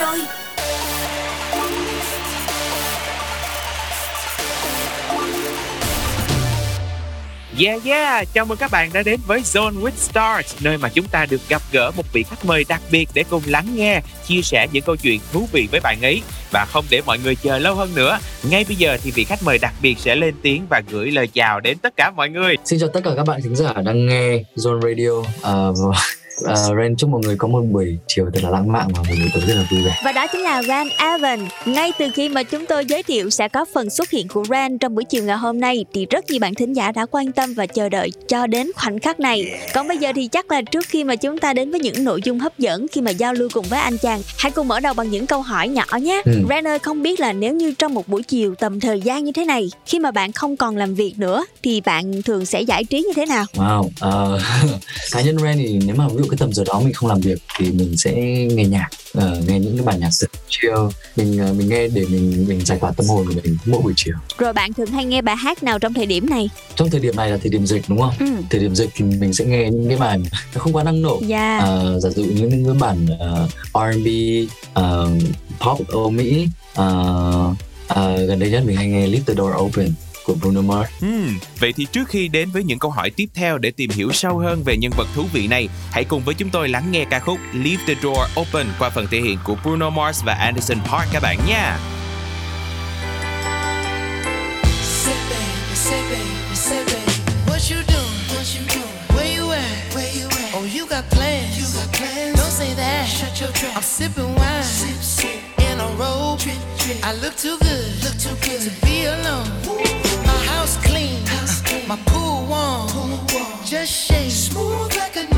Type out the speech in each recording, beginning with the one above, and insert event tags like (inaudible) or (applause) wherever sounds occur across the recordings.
rồi Yeah yeah, chào mừng các bạn đã đến với Zone with Stars, nơi mà chúng ta được gặp gỡ một vị khách mời đặc biệt để cùng lắng nghe, chia sẻ những câu chuyện thú vị với bạn ấy. Và không để mọi người chờ lâu hơn nữa, ngay bây giờ thì vị khách mời đặc biệt sẽ lên tiếng và gửi lời chào đến tất cả mọi người. Xin chào tất cả các bạn khán giả đang nghe Zone Radio. Uh, uh, Ren chúc mọi người có một buổi chiều thật là lãng mạn và một buổi tối rất là vui vẻ. Và đó chính là Ran Evan. Ngay từ khi mà chúng tôi giới thiệu sẽ có phần xuất hiện của Ran trong buổi chiều ngày hôm nay thì rất nhiều bạn thính giả đã quan tâm và chờ đợi cho đến khoảnh khắc này. Còn bây giờ thì chắc là trước khi mà chúng ta đến với những nội dung hấp dẫn khi mà giao lưu cùng với anh chàng, hãy cùng mở đầu bằng những câu hỏi nhỏ nhé. Ừ. Ran ơi không biết là nếu như trong một buổi chiều tầm thời gian như thế này, khi mà bạn không còn làm việc nữa thì bạn thường sẽ giải trí như thế nào? Wow, uh, (laughs) cá nhân Ran thì nếu mà ví dụ cái tầm giờ đó mình không làm việc thì mình sẽ nghe nhạc uh, nghe những cái bản nhạc rất chill. Mình uh, mình nghe để mình mình giải tỏa tâm hồn của mình mỗi buổi chiều. Rồi bạn thường hay nghe bài hát nào trong thời điểm này? Trong thời điểm này là thời điểm dịch đúng không? Ừ. thời điểm dịch thì mình sẽ nghe những cái bài nó không quá năng nổ. Yeah. uh, giả dụ những cái bản uh, R&B uh, pop Âu Mỹ uh, uh, gần đây nhất mình hay nghe Leave the Door Open của Bruno Mars. Hmm, vậy thì trước khi đến với những câu hỏi tiếp theo để tìm hiểu sâu hơn về nhân vật thú vị này, hãy cùng với chúng tôi lắng nghe ca khúc Leave the Door Open qua phần thể hiện của Bruno Mars và Anderson Park các bạn nha. I'm sipping wine. Sip, sip. in a robe. I look too good, look too good. To be alone. House clean, house clean. my pool warm. pool warm. Just shake smooth like a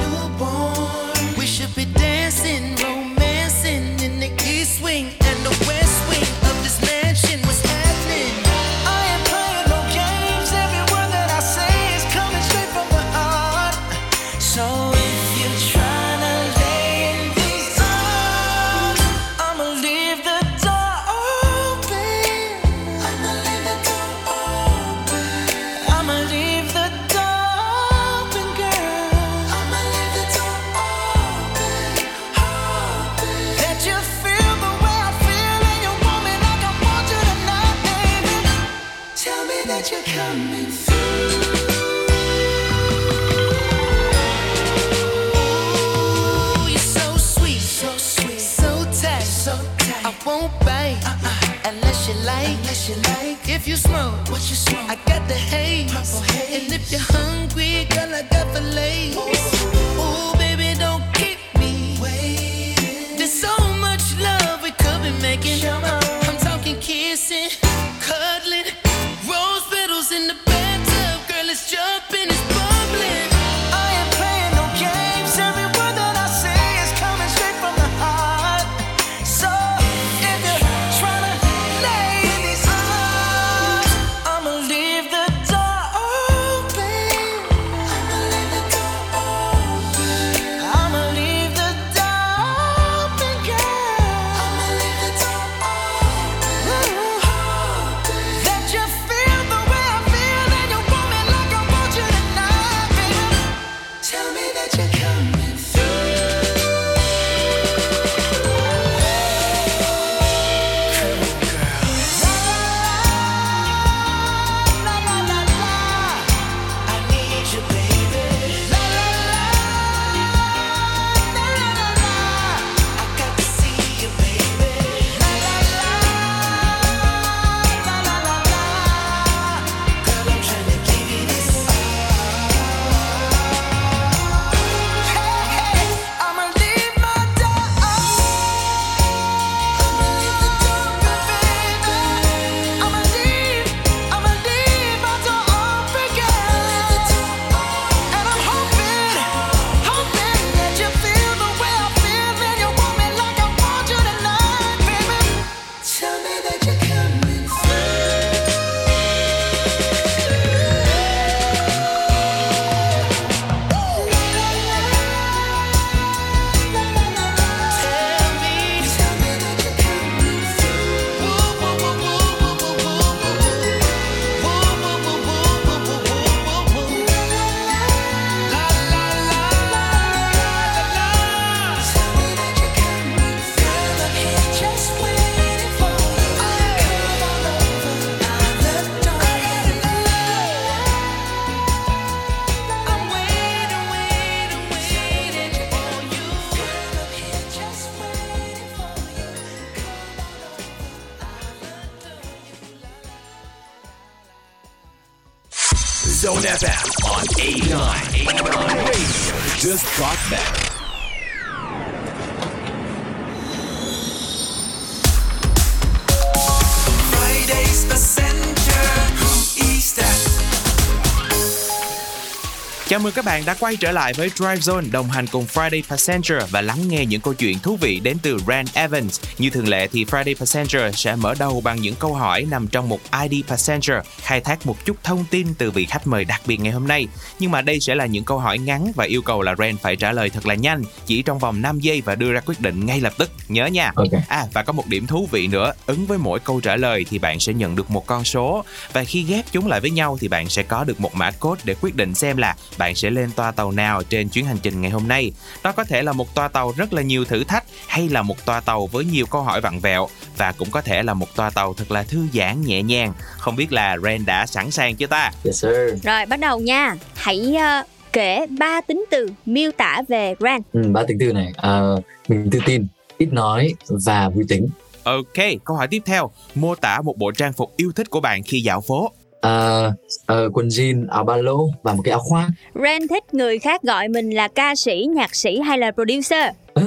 Chào mừng các bạn đã quay trở lại với Drive Zone đồng hành cùng Friday Passenger và lắng nghe những câu chuyện thú vị đến từ Rand Evans. Như thường lệ thì Friday Passenger sẽ mở đầu bằng những câu hỏi nằm trong một ID Passenger, khai thác một chút thông tin từ vị khách mời đặc biệt ngày hôm nay. Nhưng mà đây sẽ là những câu hỏi ngắn và yêu cầu là Rand phải trả lời thật là nhanh, chỉ trong vòng 5 giây và đưa ra quyết định ngay lập tức. Nhớ nha. Ok. À và có một điểm thú vị nữa, ứng với mỗi câu trả lời thì bạn sẽ nhận được một con số và khi ghép chúng lại với nhau thì bạn sẽ có được một mã code để quyết định xem là bạn sẽ lên toa tàu nào trên chuyến hành trình ngày hôm nay. Đó có thể là một toa tàu rất là nhiều thử thách hay là một toa tàu với nhiều câu hỏi vặn vẹo và cũng có thể là một toa tàu thật là thư giãn nhẹ nhàng. Không biết là Ren đã sẵn sàng chưa ta? Yes sir. Rồi bắt đầu nha. Hãy ờ, kể ba tính từ miêu tả về Ran. Ừ, ba tính từ này. Ờ, mình tự tin, ít nói và vui tính. Ok, câu hỏi tiếp theo. Mô tả một bộ trang phục yêu thích của bạn khi dạo phố. Ờ, ờ, quần jean, áo ba lỗ và một cái áo khoác. Ran thích người khác gọi mình là ca sĩ, nhạc sĩ hay là producer. Ơ,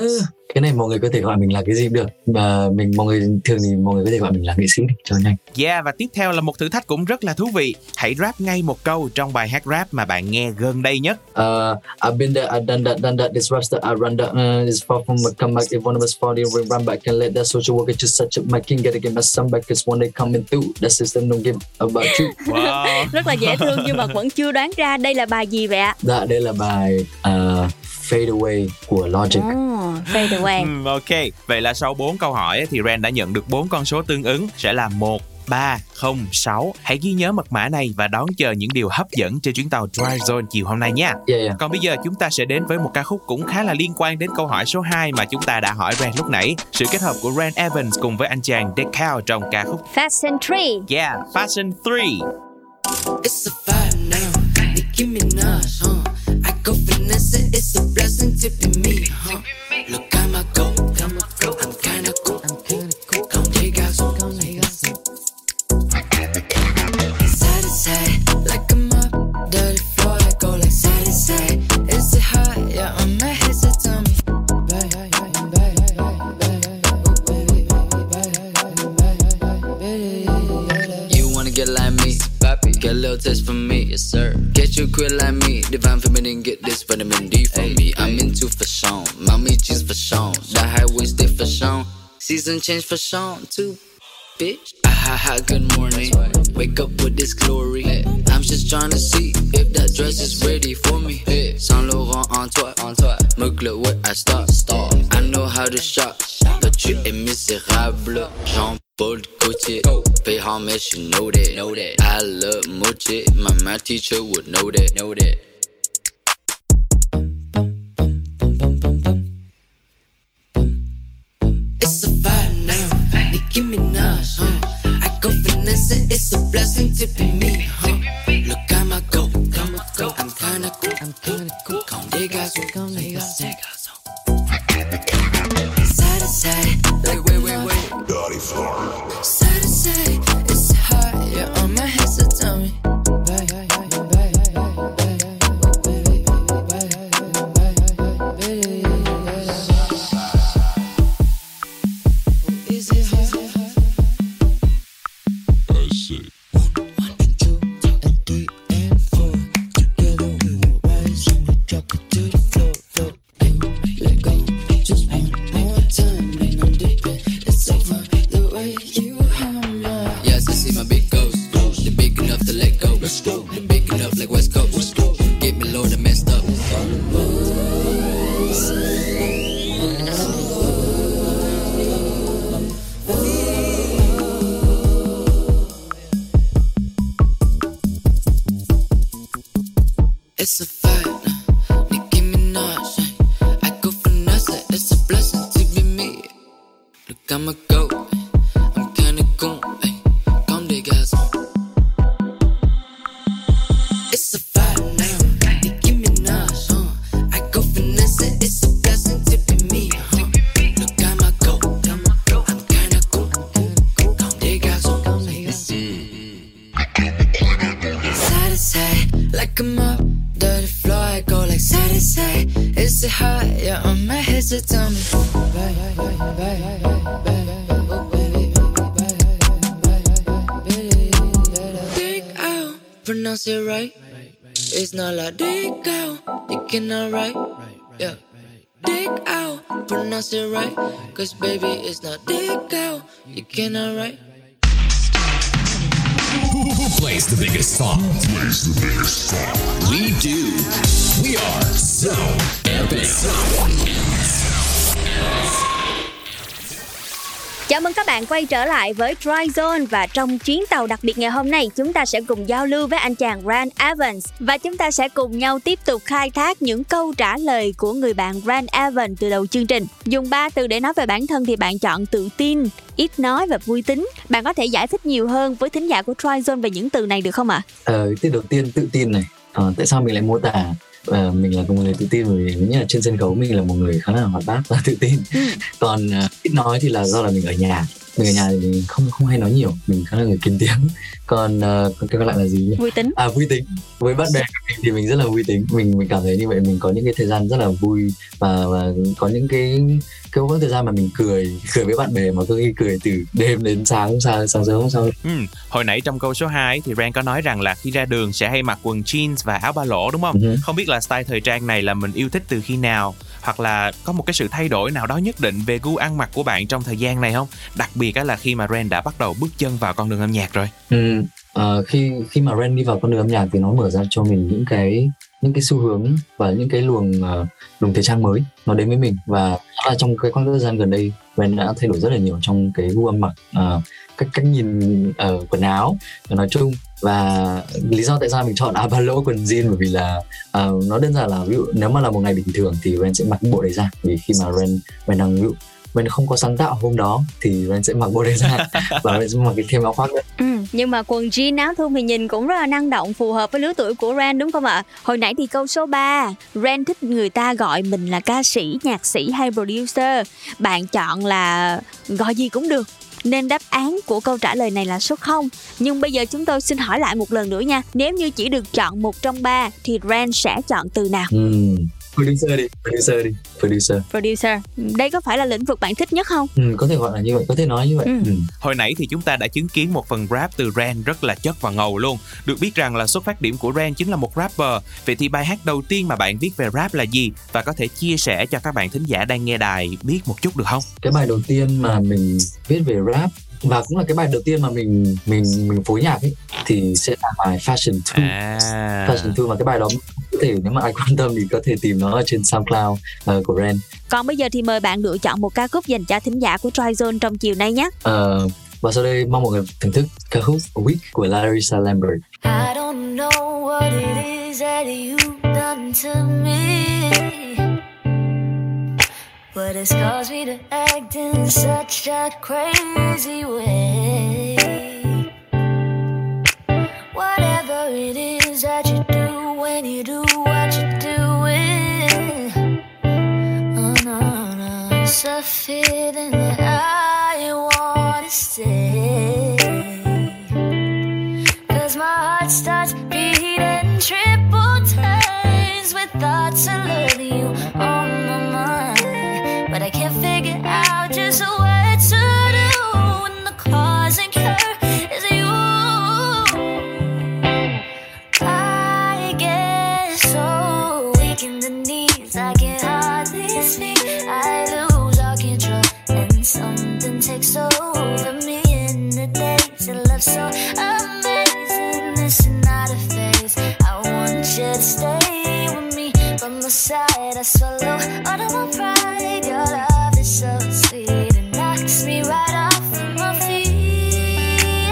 cái này mọi người có thể gọi mình là cái gì được. Mà mình mọi người thường thì mọi người có thể gọi mình là nghệ sĩ cho nhanh. Yeah, và tiếp theo là một thử thách cũng rất là thú vị. Hãy rap ngay một câu trong bài hát rap mà bạn nghe gần đây nhất. Uh, I've been there, I've done that, done that. This rapster, I run that. Uh, it's far from a comeback. If one of us fall, we run back and let that social worker just such up my king. Gotta get my son back, cause one day coming through. That system don't give about you. (laughs) Wow. Rất là dễ thương nhưng mà vẫn chưa đoán ra đây là bài gì vậy ạ? Dạ, đây là bài uh, Fade Away của Logic. Oh, fade away. Ừm, ok, vậy là sau 4 câu hỏi thì Ren đã nhận được 4 con số tương ứng sẽ là 1, 3, 0, 6. Hãy ghi nhớ mật mã này và đón chờ những điều hấp dẫn trên chuyến tàu Drive Zone chiều hôm nay nha. Yeah, yeah. Còn bây giờ chúng ta sẽ đến với một ca khúc cũng khá là liên quan đến câu hỏi số 2 mà chúng ta đã hỏi Ren lúc nãy. Sự kết hợp của Ren Evans cùng với anh chàng Decal trong ca khúc Fast and Free. Yeah, Fashion 3. It's a vibe now. Nicki Minaj, huh? Blessing to be me, season change fashion too, bitch. Ah ha ha, good morning. Wake up with this glory. I'm just trying to see if that dress is ready for me. Saint Laurent en toi, en toi. Where I start, start. I know how to shop, but you es misérable. Jean-Paul Gaultier, pay homage, you know that. Know that. I love Mochi, my math teacher would know that. Know that. Nicki Minaj, huh? I go finesse it. It's a blessing to be me, huh? Look at my go, come go. I'm kinda cool, I'm kinda cool. Come dig out, come dig out, dig. Side to side, like wait, wait, wait. Side to cannot write. Yeah. Dig out, pronounce it right. Cause baby, it's not dig out, you cannot write. Who plays the biggest song? Plays the biggest song. We do. We are So, Epic. Chào mừng các bạn quay trở lại với Dry Zone và trong chuyến tàu đặc biệt ngày hôm nay chúng ta sẽ cùng giao lưu với anh chàng Grant Evans và chúng ta sẽ cùng nhau tiếp tục khai thác những câu trả lời của người bạn Grant Evans từ đầu chương trình. Dùng ba từ để nói về bản thân thì bạn chọn tự tin, ít nói và vui tính. Bạn có thể giải thích nhiều hơn với thính giả của Dry Zone về những từ này được không ạ? Ờ, từ đầu tiên tự tin này. Ờ, tại sao mình lại mô tả ờ, mình là một người tự tin bởi vì nhất là trên sân khấu mình là một người khá là hoạt bát và tự tin. Còn ờ, ít nói thì là do là mình ở nhà. Mình ở nhà thì mình không không hay nói nhiều, mình khá là người kín tiếng. Còn còn cái còn lại là gì nhỉ? Vui tính. À vui tính. Với bạn bè của mình thì mình rất là vui tính. Mình mình cảm thấy như vậy mình có những cái thời gian rất là vui và và có những cái cái quãng thời gian mà mình cười cười với bạn bè mà có khi cười từ đêm đến sáng sau sáng sớm sau Ừ, hồi nãy trong câu số 2 thì Ren có nói rằng là khi ra đường sẽ hay mặc quần jeans và áo ba lỗ đúng không? Ừ. Không biết là style thời trang này là mình yêu thích từ khi nào hoặc là có một cái sự thay đổi nào đó nhất định về gu ăn mặc của bạn trong thời gian này không? Đặc biệt là khi mà Ren đã bắt đầu bước chân vào con đường âm nhạc rồi. Ừ, ờ, khi khi mà Ren đi vào con đường âm nhạc thì nó mở ra cho mình những cái những cái xu hướng và những cái luồng uh, luồng thời trang mới nó đến với mình. Và là trong cái khoảng thời gian gần đây Ren đã thay đổi rất là nhiều trong cái gu âm mặc ờ, cách cách nhìn ở quần áo nói chung. Và lý do tại sao mình chọn áo ba lỗ quần jean bởi vì là uh, nó đơn giản là ví dụ nếu mà là một ngày bình thường thì Ren sẽ mặc bộ đấy ra. Vì khi mà Ren Ren đang ví dụ Ren không có sáng tạo hôm đó thì Ren sẽ mặc bộ đấy ra (laughs) và Ren sẽ mặc cái thêm áo khoác nữa Ừ, nhưng mà quần jean áo thun thì nhìn cũng rất là năng động phù hợp với lứa tuổi của Ren đúng không ạ? Hồi nãy thì câu số 3 Ren thích người ta gọi mình là ca sĩ, nhạc sĩ hay producer Bạn chọn là gọi gì cũng được nên đáp án của câu trả lời này là số 0 Nhưng bây giờ chúng tôi xin hỏi lại một lần nữa nha Nếu như chỉ được chọn một trong ba Thì Ren sẽ chọn từ nào? Ừ. Producer đi, producer đi, producer. Producer Đây có phải là lĩnh vực bạn thích nhất không? Ừ, có thể gọi là như vậy, có thể nói như vậy. Ừ. Ừ. Hồi nãy thì chúng ta đã chứng kiến một phần rap từ Ren rất là chất và ngầu luôn. Được biết rằng là xuất phát điểm của Ren chính là một rapper. Vậy thì bài hát đầu tiên mà bạn viết về rap là gì? Và có thể chia sẻ cho các bạn thính giả đang nghe đài biết một chút được không? Cái bài đầu tiên mà mình viết về rap và cũng là cái bài đầu tiên mà mình mình mình phối nhạc ấy thì sẽ là bài Fashion 2. À. Fashion 2 mà cái bài đó có thể nếu mà ai quan tâm thì có thể tìm nó ở trên SoundCloud ờ, của Ren. Còn bây giờ thì mời bạn lựa chọn một ca khúc dành cho thính giả của Try Zone trong chiều nay nhé Ờ, và sau đây mong mọi người thưởng thức ca khúc Week của Larissa Lambert. I don't know what it is that you've done to me. But it's caused me to act in such a crazy way. Whatever it is that you do when you do what you're doing. Oh no, no, it's a feeling that I wanna stay. Cause my heart starts beating triple times with thoughts of loving you I swallow all of my pride. Your love is so sweet, it knocks me right off of my feet.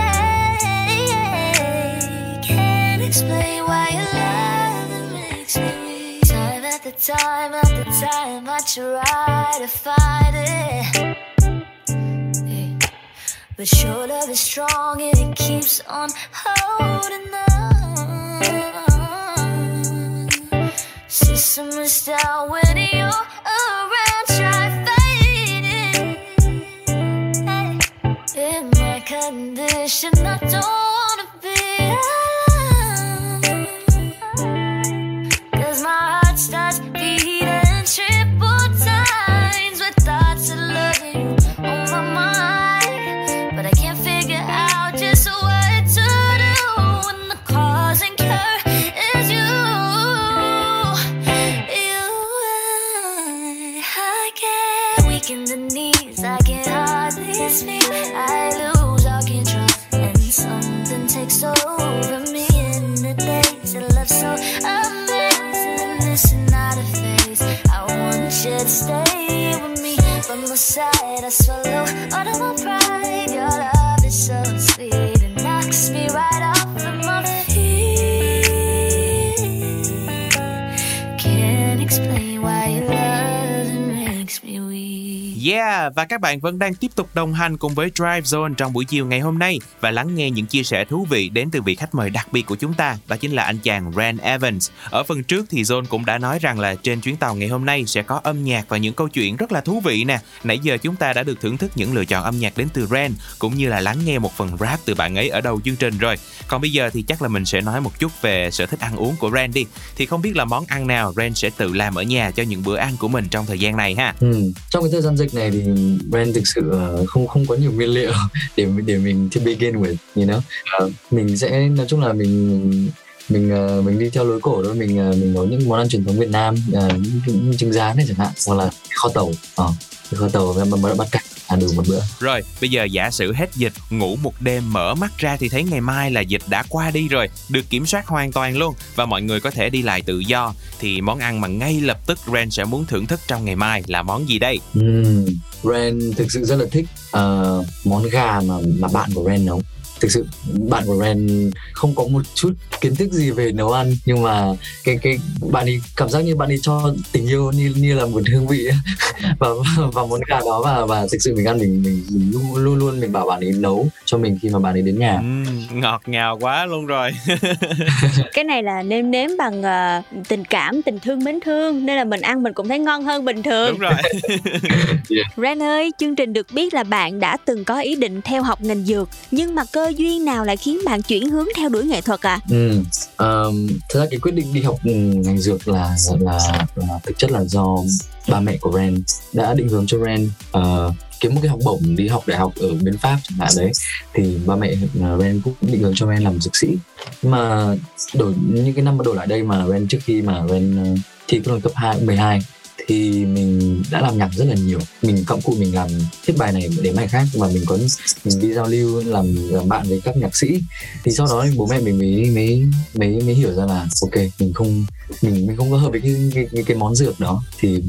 Can't explain why your love makes me. Time after time after time, I try to fight it. But your love is strong and it keeps on holding on. System is down when you're around, try fighting. My condition, I don't và các bạn vẫn đang tiếp tục đồng hành cùng với Drive Zone trong buổi chiều ngày hôm nay và lắng nghe những chia sẻ thú vị đến từ vị khách mời đặc biệt của chúng ta, đó chính là anh chàng Ren Evans. Ở phần trước thì Zone cũng đã nói rằng là trên chuyến tàu ngày hôm nay sẽ có âm nhạc và những câu chuyện rất là thú vị nè. Nãy giờ chúng ta đã được thưởng thức những lựa chọn âm nhạc đến từ Ren cũng như là lắng nghe một phần rap từ bạn ấy ở đầu chương trình rồi. Còn bây giờ thì chắc là mình sẽ nói một chút về sở thích ăn uống của Ren đi. Thì không biết là món ăn nào Ren sẽ tự làm ở nhà cho những bữa ăn của mình trong thời gian này ha. Ừ. Trong cái thời gian dịch này thì brand thực sự không không có nhiều nguyên liệu (laughs) để để mình to begin with, you know. uh, mình sẽ nói chung là mình mình uh, mình đi theo lối cổ thôi. Mình uh, mình nấu những món ăn truyền thống Việt Nam uh, những, những trứng rán này chẳng hạn hoặc là kho tàu. Uh, kho tàu và bắt bắt cạch ăn được một bữa Rồi, bây giờ giả sử hết dịch, ngủ một đêm mở mắt ra thì thấy ngày mai là dịch đã qua đi rồi, được kiểm soát hoàn toàn luôn và mọi người có thể đi lại tự do. Thì món ăn mà ngay lập tức Ren sẽ muốn thưởng thức trong ngày mai là món gì đây? Ren thực sự rất là thích ờ, món gà mà mà bạn của Ren nấu thực sự bạn của Ren không có một chút kiến thức gì về nấu ăn nhưng mà cái cái bạn ấy cảm giác như bạn ấy cho tình yêu như như là một hương vị (laughs) và và món gà đó và và thực sự mình ăn mình mình, mình luôn, luôn luôn mình bảo bạn ấy nấu cho mình khi mà bạn ấy đến nhà Ừm, ngọt ngào quá luôn rồi. (laughs) cái này là nêm nếm bằng ờ, tình cảm tình thương mến thương nên là mình ăn mình cũng thấy ngon hơn bình thường Đúng rồi. (laughs) Ren ơi, chương trình được biết là bạn đã từng có ý định theo học ngành dược Nhưng mà cơ duyên nào lại khiến bạn chuyển hướng theo đuổi nghệ thuật à? Ừ. Um, thật ra cái quyết định đi học ừ, ngành dược là, là là thực chất là do ba mẹ của Ren đã định hướng cho Ren uh, kiếm một cái học bổng đi học đại học ở bên Pháp chẳng hạn đấy thì ba mẹ ờ, Ren cũng định hướng cho Ren làm dược sĩ Nhưng mà đổi những cái năm mà đổi lại đây mà Ren trước khi mà Ren uh, thi cái cấp 2, 12 thì mình đã làm nhạc rất là nhiều. Mình cộng cụ mình làm hết bài này để bài khác mà mình có mình đi giao lưu làm, làm bạn với các nhạc sĩ. Thì sau đó bố mẹ mình mới mới mới mới hiểu ra là ok mình không mình mình không có hợp với cái cái, cái, cái món dược đó. Thì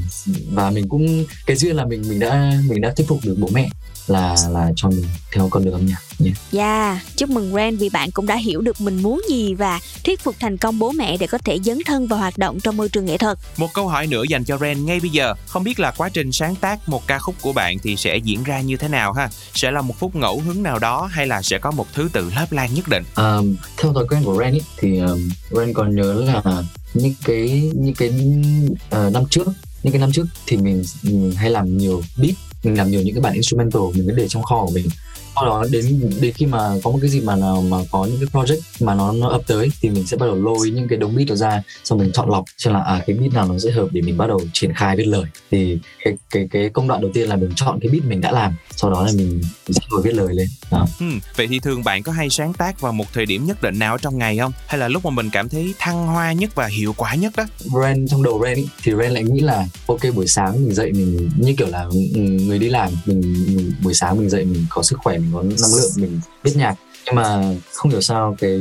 và mình cũng cái duyên là mình mình đã mình đã thuyết phục được bố mẹ là là cho mình theo con đường âm nhạc nhé Dạ, chúc mừng Ren vì bạn cũng đã hiểu được mình muốn gì và thuyết phục thành công bố mẹ để có thể dấn thân vào hoạt động trong môi trường nghệ thuật. Một câu hỏi nữa dành cho Ren ngay bây giờ. Không biết là quá trình sáng tác một ca khúc của bạn thì sẽ diễn ra như thế nào ha? Sẽ là một phút ngẫu hứng nào đó hay là sẽ có một thứ tự lớp lan nhất định? um, theo thói quen của Ren ý, thì um, Ren còn nhớ là những cái những cái uh, năm trước những cái năm trước thì mình, mình hay làm nhiều beat mình làm nhiều những cái bản instrumental mình cứ để trong kho của mình sau đó đến đến khi mà có một cái gì mà nào mà có những cái project mà nó nó ập tới thì mình sẽ bắt đầu lôi những cái đống beat đó ra xong mình chọn lọc xem là à cái beat nào nó sẽ hợp để mình bắt đầu triển khai viết lời thì cái cái cái công đoạn đầu tiên là mình chọn cái beat mình đã làm sau đó là mình, sẽ ngồi viết lời lên đó Hmm, vậy thì thường bạn có hay sáng tác vào một thời điểm nhất định nào trong ngày không? Hay là lúc mà mình cảm thấy thăng hoa nhất và hiệu quả nhất đó? Ren trong đầu Ren ý, thì Ren lại nghĩ là ok buổi sáng mình dậy mình như kiểu là ừ, người đi làm mình, mình buổi sáng mình dậy mình có sức khỏe mình có năng lượng mình biết nhạc nhưng mà không hiểu sao cái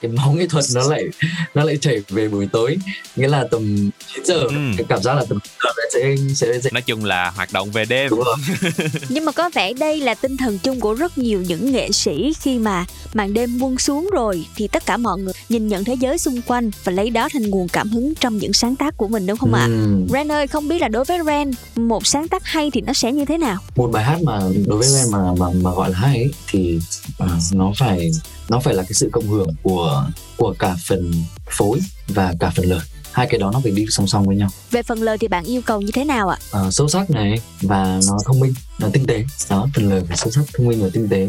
cái máu nghệ thuật nó lại nó lại chảy về buổi tối nghĩa là tầm 9 giờ Ừ. cái cảm giác là tầm 9 giờ Ren sẽ sẽ Nói chung là hoạt động về đêm. đúng rồi (laughs) Nhưng mà có vẻ đây là tinh thần chung của rất nhiều những nghệ sĩ khi mà màn đêm buông xuống rồi thì tất cả mọi người nhìn nhận thế giới xung quanh và lấy đó thành nguồn cảm hứng trong những sáng tác của mình đúng không ạ? Ừm. Ren ơi, không biết là đối với Ren, một sáng tác hay thì nó sẽ như thế nào? một bài hát mà đối với em mà mà mà gọi là hay ấy, thì à, nó phải nó phải là cái sự cộng hưởng của của cả phần phối và cả phần lời. Hai cái đó nó phải đi song song với nhau. Về phần lời thì bạn yêu cầu như thế nào ạ? à, sâu sắc này và nó thông minh nó tinh tế. Đó phần lời phải sâu sắc thông minh và tinh tế.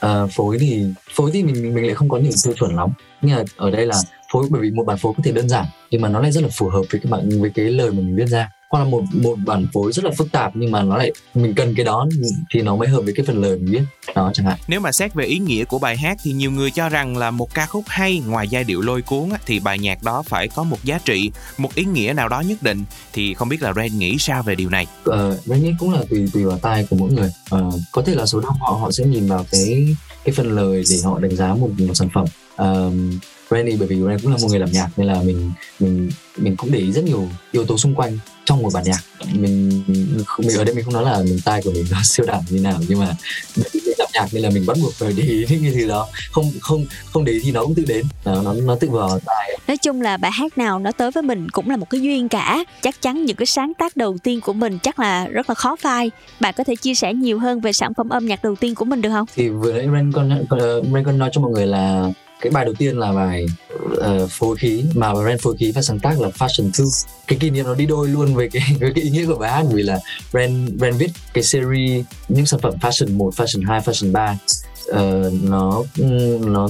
À, phối thì phối thì mình mình lại không có những tiêu chuẩn lắm. Nhưng mà ở đây là phối bởi vì một bài phối có thể đơn giản nhưng mà nó lại rất là phù hợp với cái bạn với cái lời mà mình viết ra hoặc là một một bản phối rất là phức tạp nhưng mà nó lại mình cần cái đó thì nó mới hợp với cái phần lời mình viết đó chẳng hạn. Nếu mà xét về ý nghĩa của bài hát thì nhiều người cho rằng là một ca khúc hay ngoài giai điệu lôi cuốn thì bài nhạc đó phải có một giá trị, một ý nghĩa nào đó nhất định. Thì không biết là Ren nghĩ sao về điều này? ờ, Ren nghĩ cũng là tùy tùy vào tai của mỗi người. Ờ, có thể là số đông họ họ sẽ nhìn vào cái cái phần lời để họ đánh giá một một sản phẩm. Ờ, thì bởi vì Ren cũng là một người làm nhạc nên là mình mình mình cũng để ý rất nhiều yếu tố xung quanh trong một bản nhạc mình mình ở đây mình không nói là mình tai của mình nó (laughs) siêu đẳng như nào nhưng mà làm nhạc nên là mình bắt buộc phải để ý những cái thứ đó không không không để ý thì nó cũng tự đến nó nó, nó tự vào tai Nói chung là bài hát nào nó tới với mình cũng là một cái duyên cả. Chắc chắn những cái sáng tác đầu tiên của mình chắc là rất là khó phai. Bạn có thể chia sẻ nhiều hơn về sản phẩm âm nhạc đầu tiên của mình được không? thì vừa nãy Ren con con Ren con nói cho mọi người là cái bài đầu tiên là bài uh, phối khí mà Ren phối khí và sáng tác là Fashion Two cái kỷ niệm nó đi đôi luôn với cái (laughs) với cái ý nghĩa của bài hát vì là Ren Ren viết cái series những sản phẩm Fashion 1, Fashion 2, Fashion 3 uh, ờ, nó nó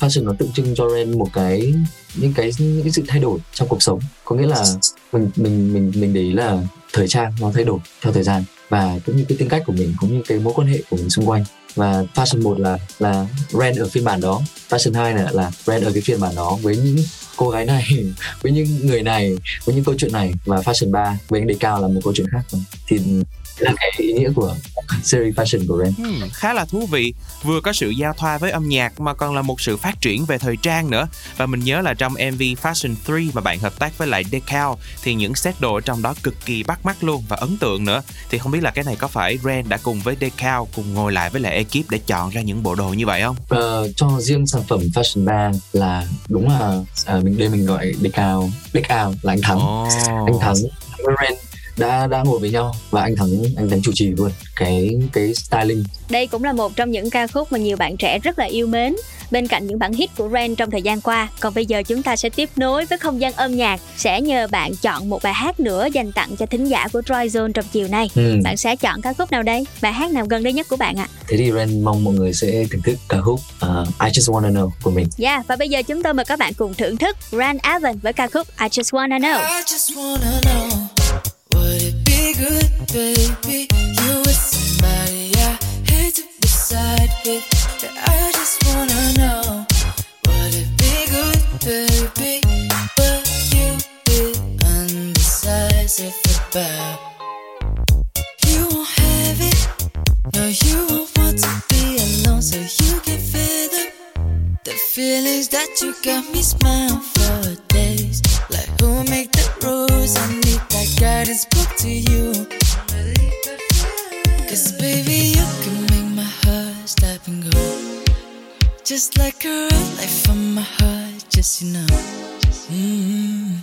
fashion nó tượng trưng cho Ren một cái những cái những cái sự thay đổi trong cuộc sống. Có nghĩa là mình mình mình mình để ý là thời trang nó thay đổi theo thời gian và cũng như cái tính cách của mình cũng như cái mối quan hệ của mình xung quanh và fashion 1 là là rent ở phiên bản đó. Fashion 2 là là rent ở cái phiên bản đó với những cô gái này, (laughs) với những người này, với những câu chuyện này. Và fashion 3 với anh đề cao là một câu chuyện khác. Thì là cái ý nghĩa của series fashion của Ren. Hmm, khá là thú vị. Vừa có sự giao thoa với âm nhạc mà còn là một sự phát triển về thời trang nữa. Và mình nhớ là trong MV Fashion 3 mà bạn hợp tác với lại Decal thì những set đồ trong đó cực kỳ bắt mắt luôn và ấn tượng nữa. Thì không biết là cái này có phải Ren đã cùng với Decal cùng ngồi lại với lại ekip để chọn ra những bộ đồ như vậy không? Ờ, cho riêng sản phẩm fashion 3 là đúng là à, mình đây mình gọi Decal Decal là anh Thắng. Oh. anh Thắng Ren đã đã ngồi với nhau và anh Thắng anh Thắng chủ trì luôn cái cái styling Đây cũng là một trong những ca khúc mà nhiều bạn trẻ rất là yêu mến. Bên cạnh những bản hit của Ren trong thời gian qua, còn bây giờ chúng ta sẽ tiếp nối với không gian âm nhạc, sẽ nhờ bạn chọn một bài hát nữa dành tặng cho thính giả của Troy Zone trong chiều nay. ừ. Bạn sẽ chọn ca khúc nào đây? Bài hát nào gần đây nhất của bạn ạ? thế thì Ren mong mọi người sẽ thưởng thức ca khúc uh, I Just Wanna Know của mình Yeah, và bây giờ chúng tôi mời các bạn cùng thưởng thức Ran Evan với ca khúc I Just Wanna Know. I just wanna know Would it be good, baby? You with somebody I hate to be side with. I just wanna know Would it be good, baby? But you be undecisive about. You won't have it. No, you won't want to be alone, so you can feel the feelings that you got me smiling for days. Like who make the rules? I need guidance book to you. Cause baby, you can make my heart stop and go. Just like a red light from my heart, just you know. Mm.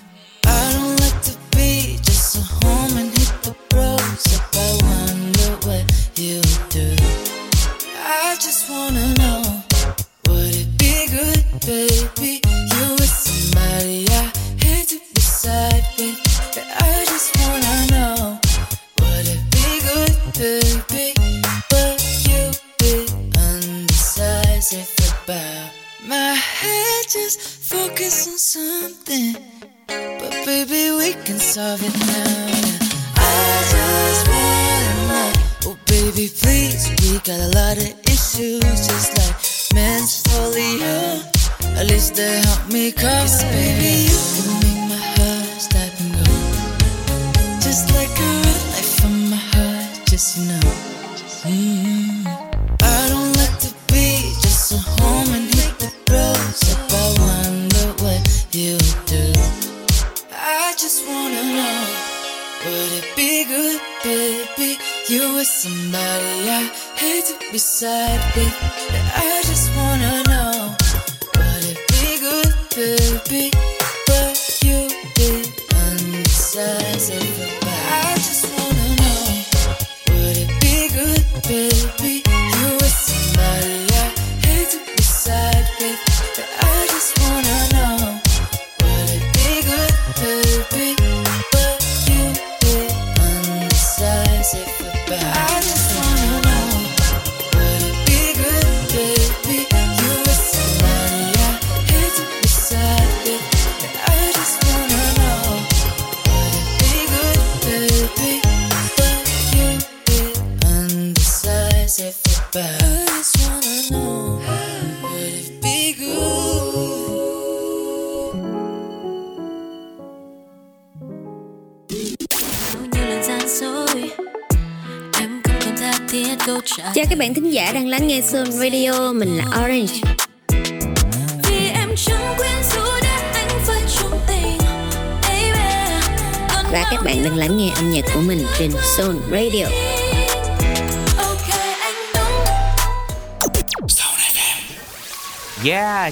I don't like to be just a home and hit the roads. If I wonder what you do. I just wanna know Would it be good, baby? My head just focus on something. But baby, we can solve it now. I just wanna Oh baby, please, we got a lot of issues Just like men's folio. At least they help me cover Baby,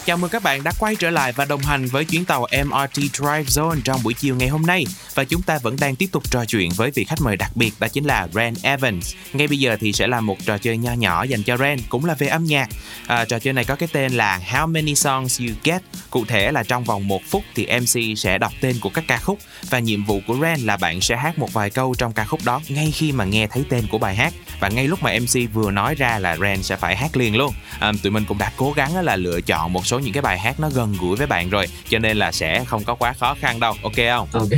Chào mừng các bạn đã quay trở lại và đồng hành với chuyến tàu MRT Drive Zone trong buổi chiều ngày hôm nay và chúng ta vẫn đang tiếp tục trò chuyện với vị khách mời đặc biệt đó chính là Ren Evans. Ngay bây giờ thì sẽ là một trò chơi nho nhỏ dành cho Ren cũng là về âm nhạc. À, trò chơi này có cái tên là How Many Songs You Get. Cụ thể là trong vòng một phút thì MC sẽ đọc tên của các ca khúc và nhiệm vụ của Ren là bạn sẽ hát một vài câu trong ca khúc đó ngay khi mà nghe thấy tên của bài hát và ngay lúc mà MC vừa nói ra là Ren sẽ phải hát liền luôn. À, tụi mình cũng đã cố gắng là lựa chọn một số những cái bài hát nó gần gũi với bạn rồi cho nên là sẽ không có quá khó khăn đâu ok không? Ok.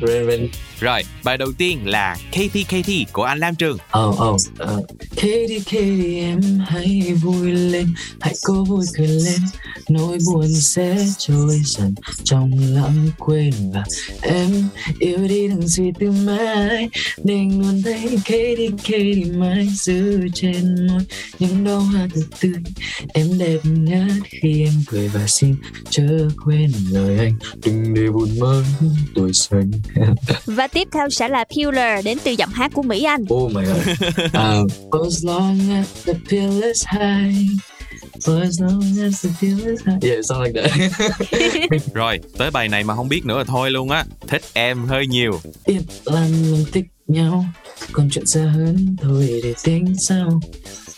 (laughs) Rồi bài đầu tiên là Katy Katy của anh Lam Trường. Oh oh uh, Katy Katy em hãy vui lên Hãy cố vui cười lên Nỗi buồn sẽ trôi dần Trong lãng quên và em Yêu đi đừng suy tư mãi Để luôn thấy Katy Katy mãi giữ trên môi Những đóa hoa thật tươi Em đẹp nhất khi em cười và xin chớ quên lời anh Đừng để buồn mất tuổi xanh (laughs) Và tiếp theo sẽ là Pillar đến từ giọng hát của Mỹ Anh. Oh my god. (laughs) um, as long as the pill is high. For as long as the pill is high. Yeah, something like that. (laughs) rồi tới bài này mà không biết nữa là thôi luôn á thích em hơi nhiều Biết là mình thích nhau. Còn chuyện xa hơn thôi để tính sau.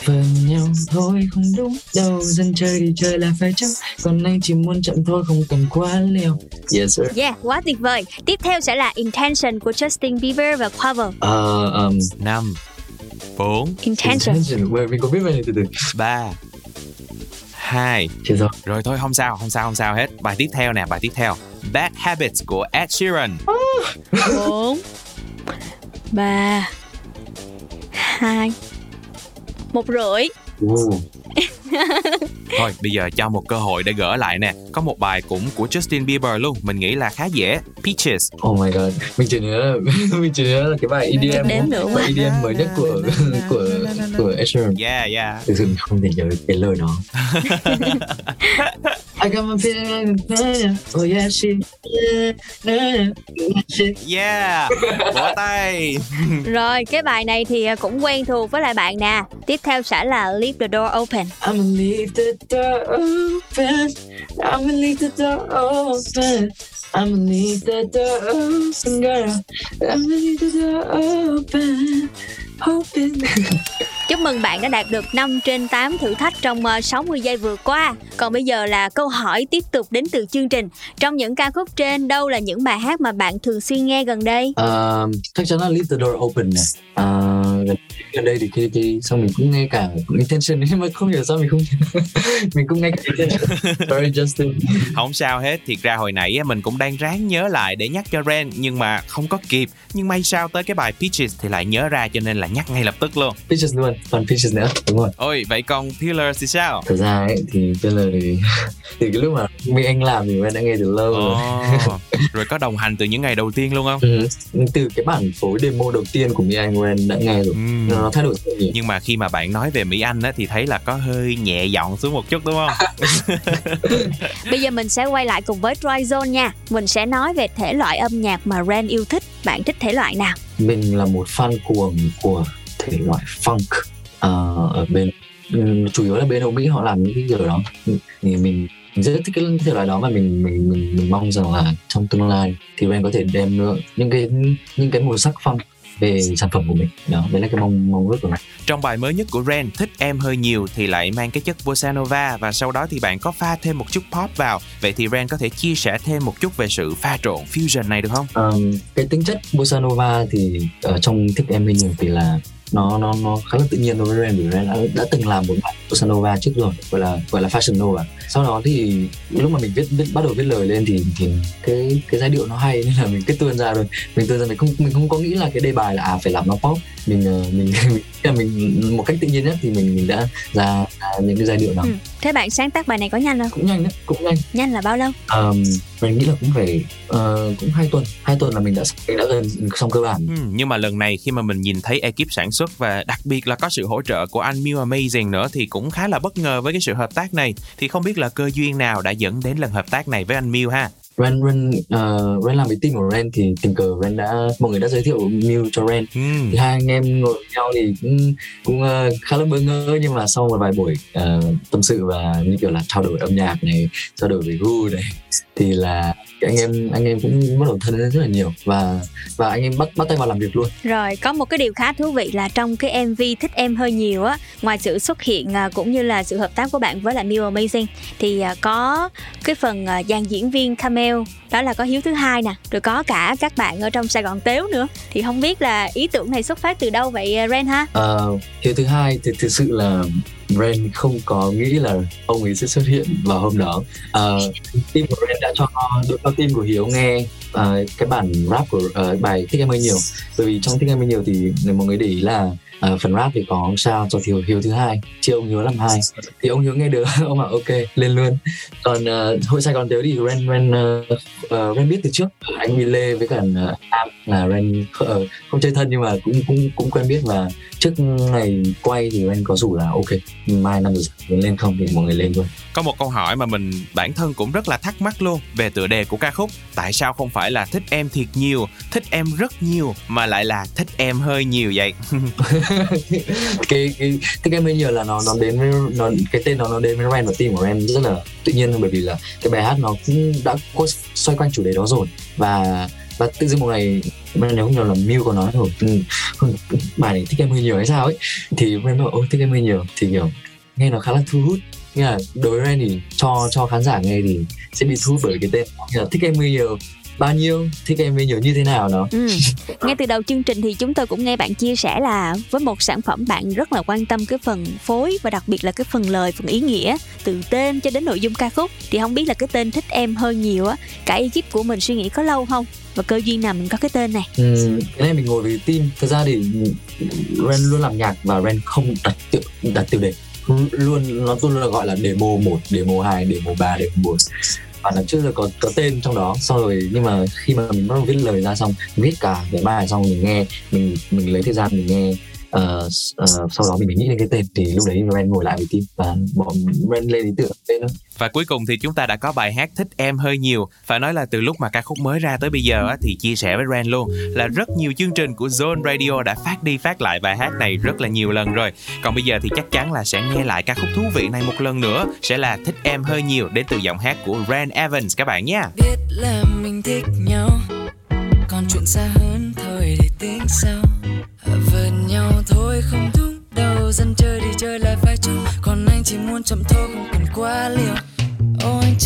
Vờ nhau thôi không đúng đâu Dân chơi đi chơi là phải chăng Còn anh chỉ muốn chậm thôi không cần quá liều Yes sir Yeah, quá tuyệt vời. Tiếp theo sẽ là Intention của Justin Bieber và Quavo. Uh, um, năm bốn Intention. intention. Wait, mình có biết bài này từ từ ba hai. Rồi. Rồi thôi không sao không sao không sao hết. Bài tiếp theo nè bài tiếp theo. Bad Habits của Ed Sheeran. Bốn ba hai một rưỡi. (laughs) Thôi bây giờ cho một cơ hội để gỡ lại nè Có một bài cũng của Justin Bieber luôn Mình nghĩ là khá dễ Peaches Oh my god, mình chỉ nhớ (laughs) mình chỉ nhớ là cái bài EDM đếm nữa bài EDM mới nhất của của của Ed Sheeran. Yeah yeah Thực sự mình không thể nhớ cái lời nó. (laughs) I got my feeling, oh yeah she. Yeah Vỗ tay Rồi, cái bài này thì cũng quen thuộc với lại bạn nè. Tiếp theo sẽ là Leave the Door Open. I'ma leave the door open. I'ma leave the door open. I'ma leave the door open, girl. I'ma leave the door open. Open. (laughs) Chúc mừng bạn đã đạt được 5 trên 8 thử thách trong ờ, 60 giây vừa qua. Còn bây giờ là câu hỏi tiếp tục đến từ chương trình. Trong những ca khúc trên, đâu là những bài hát mà bạn thường xuyên nghe gần đây? Ờ, chắc chắn là leave the door open này. Ờ, gần, gần đây thì khi khi xong mình cũng nghe cả intention nhưng mà không hiểu sao mình không (laughs) mình cũng nghe cả intention. (laughs) Sorry Justin. Không sao hết Thiệt ra hồi nãy mình cũng đang ráng nhớ lại để nhắc cho Ren Nhưng mà không có kịp Nhưng may sao tới cái bài Peaches thì lại nhớ ra Cho nên là nhắc ngay lập tức luôn Peaches luôn, còn Peaches nữa, đúng rồi. Ôi vậy còn Pillar thì sao? Thật ra ấy thì Taylor thì (laughs) từ cái lúc mà mình anh làm thì em đã nghe từ lâu rồi. Ồ, (laughs) rồi có đồng hành từ những ngày đầu tiên luôn không? Ừ, từ cái bản phối demo đầu tiên của Mi Anh Wen đã nghe rồi Ừm. nó thay đổi nhiều Nhưng mà khi mà bạn nói về Mỹ Anh á thì thấy là có hơi nhẹ giọng xuống một chút đúng không? (laughs) Bây giờ mình sẽ quay lại cùng với Dry Zone nha. Mình sẽ nói về thể loại âm nhạc mà Ren yêu thích. Bạn thích thể loại nào? mình là một fan cuồng của thể loại funk Ờ, ở bên chủ yếu là bên Âu Mỹ họ làm những cái kiểu đó thì mình mình rất thích cái thể loại đó và mình mình mình, mình mong rằng là trong tương lai thì Ben có thể đem được những cái những cái màu sắc funk về sản phẩm của mình đó đấy là cái mong mong ước của mình Trong bài mới nhất của Ren, Thích Em Hơi Nhiều thì lại mang cái chất bossa nova và sau đó thì bạn có pha thêm một chút pop vào. Vậy thì Ren có thể chia sẻ thêm một chút về sự pha trộn fusion này được không? Ờm, cái tính chất bossa nova thì ở trong thích em hơi nhiều thì là nó nó nó khá là tự nhiên đối với Ren vì Ren đã, đã từng làm một bản bossa nova trước rồi gọi là gọi là fashion nova. Sau đó thì lúc mà mình viết, viết bắt đầu viết lời lên thì thì cái cái giai điệu nó hay nên là mình cứ tuôn ra rồi mình tuôn ra mình không mình không có nghĩ là cái đề bài là à phải làm nó pop. Mình ờ, mình (laughs) mình, mình, mình một cách tự nhiên nhất thì mình mình đã ra, ra những cái giai điệu nào Ừ. Thế bạn sáng tác bài này có nhanh không? cũng nhanh đấy cũng nhanh Nhanh là bao lâu? um, mình nghĩ là cũng phải ờ, cũng hai tuần hai tuần là mình đã mình đã gần xong cơ bản Ừ, nhưng mà lần này khi mà mình nhìn thấy ekip sản xuất và đặc biệt là có sự hỗ trợ của anh Mew Amazing nữa thì cũng khá là bất ngờ với cái sự hợp tác này. Thì không biết là cơ duyên nào đã dẫn đến lần hợp tác này với anh Mew ha? Ren Ren uh, Ren làm với team của Ren thì tình cờ Ren đã mọi người đã giới thiệu Mew cho Ren Ừ. thì hai anh em ngồi với nhau thì cũng cũng ờ, khá là bỡ ngỡ nhưng mà sau một vài buổi ờ, tâm sự và như kiểu là trao đổi âm nhạc này trao đổi về gu này thì là anh em anh em cũng bắt đầu thân lên rất là nhiều và và anh em bắt bắt tay vào làm việc luôn Rồi có một cái điều khá thú vị là trong cái MV thích em hơi nhiều á, ngoài sự xuất hiện cũng như là sự hợp tác của bạn với lại Mew Amazing thì có cái phần dàn diễn viên cameo đó là có Hiếu thứ hai nè, rồi có cả các bạn ở trong Sài Gòn Tếu nữa. Thì không biết là ý tưởng này xuất phát từ đâu vậy ờ, Ren ha? Ờ, Hiếu thứ hai thì thực sự là Ren không có nghĩ là ông ấy sẽ xuất hiện vào hôm đó. Ờ, team của Ren đã cho đội cho team của Hiếu nghe ờ, cái bản rap của ờ, bài Thích Em Hơi Nhiều. Bởi vì trong Thích Em Hơi Nhiều thì mọi người để ý là ờ, phần rap thì có sao cho Hiếu, Hiếu thứ hai, chia ông Hiếu làm hai. Thì ông Hiếu nghe được, (laughs) ông bảo ok lên luôn. Còn ờ, hội Sài Gòn Tếu thì Ren Ren ờ, Ren biết từ trước anh Huy Lê với cả Am là Ren ờ, không chơi thân nhưng mà cũng cũng cũng quen biết và trước ngày quay thì Ren có rủ là ok mai năm giờ lên không thì mọi người lên luôn Có một câu hỏi mà mình bản thân cũng rất là thắc mắc luôn về tựa đề của ca khúc. Tại sao không phải là thích em thiệt nhiều, thích em rất nhiều mà lại là thích em hơi nhiều vậy? (laughs) cái cái cái em bây giờ là nó nó đến với nó cái tên nó nó đến với Ren và team của Ren rất là tự nhiên bởi vì là cái bài hát nó cũng đã có xoay quanh chủ đề đó rồi. Và và tự dưng một ngày nếu không nhớ là Mew có nói rồi ừ, ừ, bài này thích em hơi nhiều hay sao ấy? Thì em bảo ôi thích em hơi nhiều. Thì kiểu nghe nó khá là thu hút. Nghĩa là đối với Ren thì cho cho khán giả nghe thì sẽ bị thu hút bởi cái tên Nghĩa là thích em hơi nhiều bao nhiêu thích em hơi nhiều như thế nào đó Ừ. (laughs) Ngay từ đầu chương trình thì chúng tôi cũng nghe bạn chia sẻ là với một sản phẩm bạn rất là quan tâm cái phần phối và đặc biệt là cái phần lời, phần ý nghĩa từ tên cho đến nội dung ca khúc. Thì không biết là cái tên thích em hơi nhiều á, cả ekip của mình suy nghĩ có lâu không? Và cơ duyên nào mình có cái tên này? Ừ, cái này mình ngồi với team thực ra thì Ren luôn làm nhạc và Ren không đặt tiêu đặt tiêu đề luôn nó luôn là gọi là demo 1, demo 2, demo 3, demo 4 và nó chưa có có tên trong đó, xong rồi nhưng mà khi mà mình bắt đầu viết lời ra xong viết cả cái bài xong mình nghe, mình mình lấy thời gian mình nghe ờ, sau đó mình mới nghĩ đến cái tên thì lúc đấy Ren ngồi lại với team và bọn Ren lên ý tưởng tên đó. Và cuối cùng thì chúng ta đã có bài hát Thích Em Hơi Nhiều. Phải nói là từ lúc mà ca khúc mới ra tới bây giờ á, thì chia sẻ với Ren luôn Là rất nhiều chương trình của Zone Radio đã phát đi phát lại bài hát này rất là nhiều lần rồi. Còn bây giờ thì chắc chắn là sẽ nghe lại ca khúc thú vị này một lần nữa Sẽ là Thích Em Hơi Nhiều đến từ giọng hát của Ren Evans các bạn nha biết là mình thích nhau còn chuyện xa hơn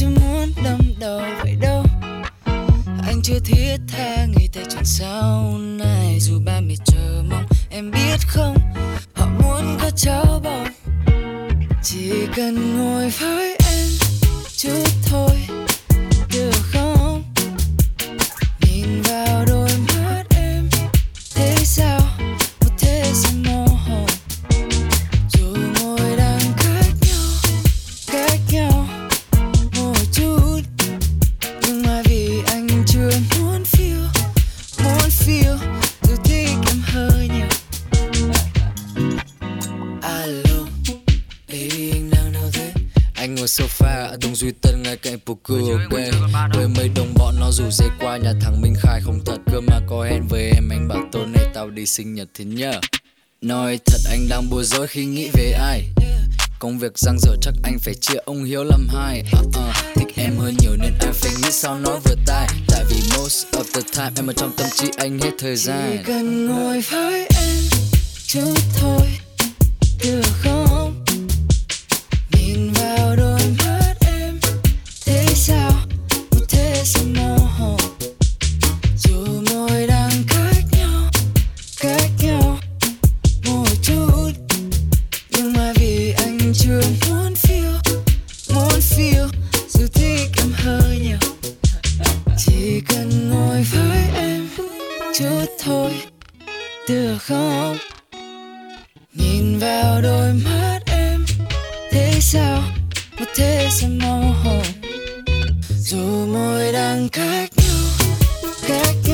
chưa muốn đâm đầu vậy đâu. Anh chưa thiết tha nghĩ tới chuyện sau này việc giang dở chắc anh phải chia ông hiếu làm hai. Uh, uh, thích em hơn nhiều nên anh phải nghĩ sao nói vừa tai. Tại vì most of the time em ở trong tâm trí anh hết thời gian. chỉ cần ngồi với em chút thôi được không thế sao một thế sẽ mơ hồ? Dù mỗi đang khác nhau khác nhau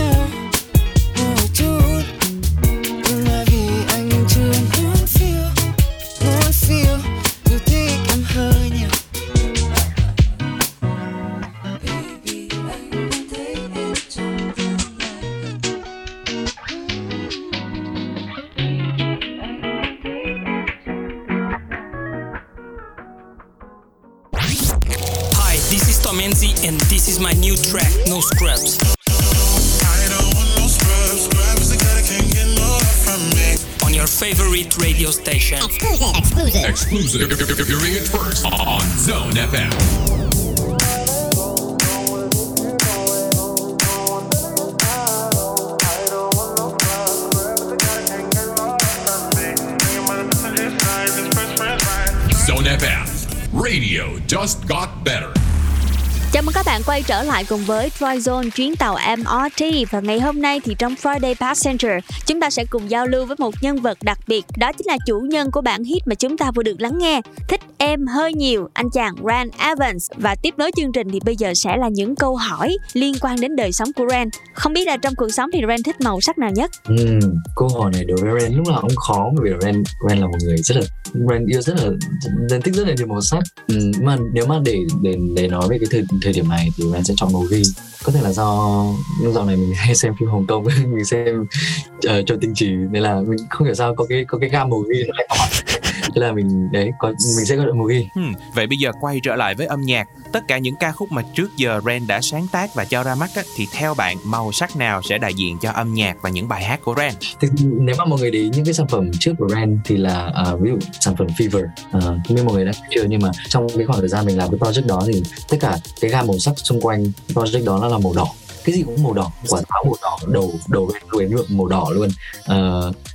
lại cùng với Tryzone chuyến tàu MRT và ngày hôm nay thì trong Friday Passenger chúng ta sẽ cùng giao lưu với một nhân vật đặc biệt đó chính là chủ nhân của bản hit mà chúng ta vừa được lắng nghe. Thích em hơi nhiều anh chàng Rand Evans. Và tiếp nối chương trình thì bây giờ sẽ là những câu hỏi liên quan đến đời sống của Rand không biết là trong cuộc sống thì Rand thích màu sắc nào nhất? Ừ, câu hỏi này đối với Rand lúc nào cũng khó bởi vì Rand Rand là một người rất là Rand yêu rất là Rand thích rất là nhiều màu sắc. Ừ, mà nếu mà để để để nói về cái thời thời điểm này thì Rand sẽ chọn màu ghi có thể là do dạo này mình hay xem phim Hồng Kông (laughs) mình xem uh, cho tinh trì nên là mình không hiểu sao có cái có cái gam màu ghi nó lại có thế là mình đấy có mình sẽ có màu ghi Hmm, vậy bây giờ quay trở lại với âm nhạc. Tất cả những ca khúc mà trước giờ Ren đã sáng tác và cho ra mắt á, thì theo bạn màu sắc nào sẽ đại diện cho âm nhạc và những bài hát của Ren? Thực, nếu mà mọi người để ý những cái sản phẩm trước của Ren thì là à, ví dụ sản phẩm Fever không biết mọi người đã chưa nhưng mà trong cái khoảng thời gian mình làm cái project đó thì tất cả cái gam màu sắc xung quanh project đó là màu đỏ cái gì cũng màu đỏ quả táo màu đỏ đầu đầu đuôi nhuộm màu đỏ luôn. À,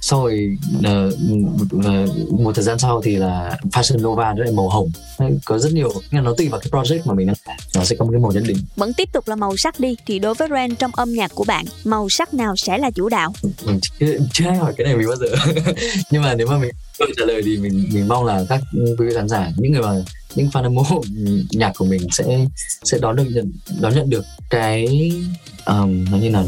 sau rồi à, một thời gian sau thì là Fashion Nova nó lại màu hồng. Có rất nhiều nhưng nó tùy vào cái project mà mình đang làm. Nó sẽ có một cái màu nhất định. Vẫn tiếp tục là màu sắc đi thì đối với Ran trong âm nhạc của bạn màu sắc nào sẽ là chủ đạo? Mình chưa, chưa ai hỏi cái này mình bao giờ. (laughs) Nhưng mà nếu mà mình câu trả lời thì mình mình mong là các quý vị khán giả những người mà những fan hâm mộ nhạc của mình sẽ sẽ đón được nhận đón nhận được cái um, nó như nào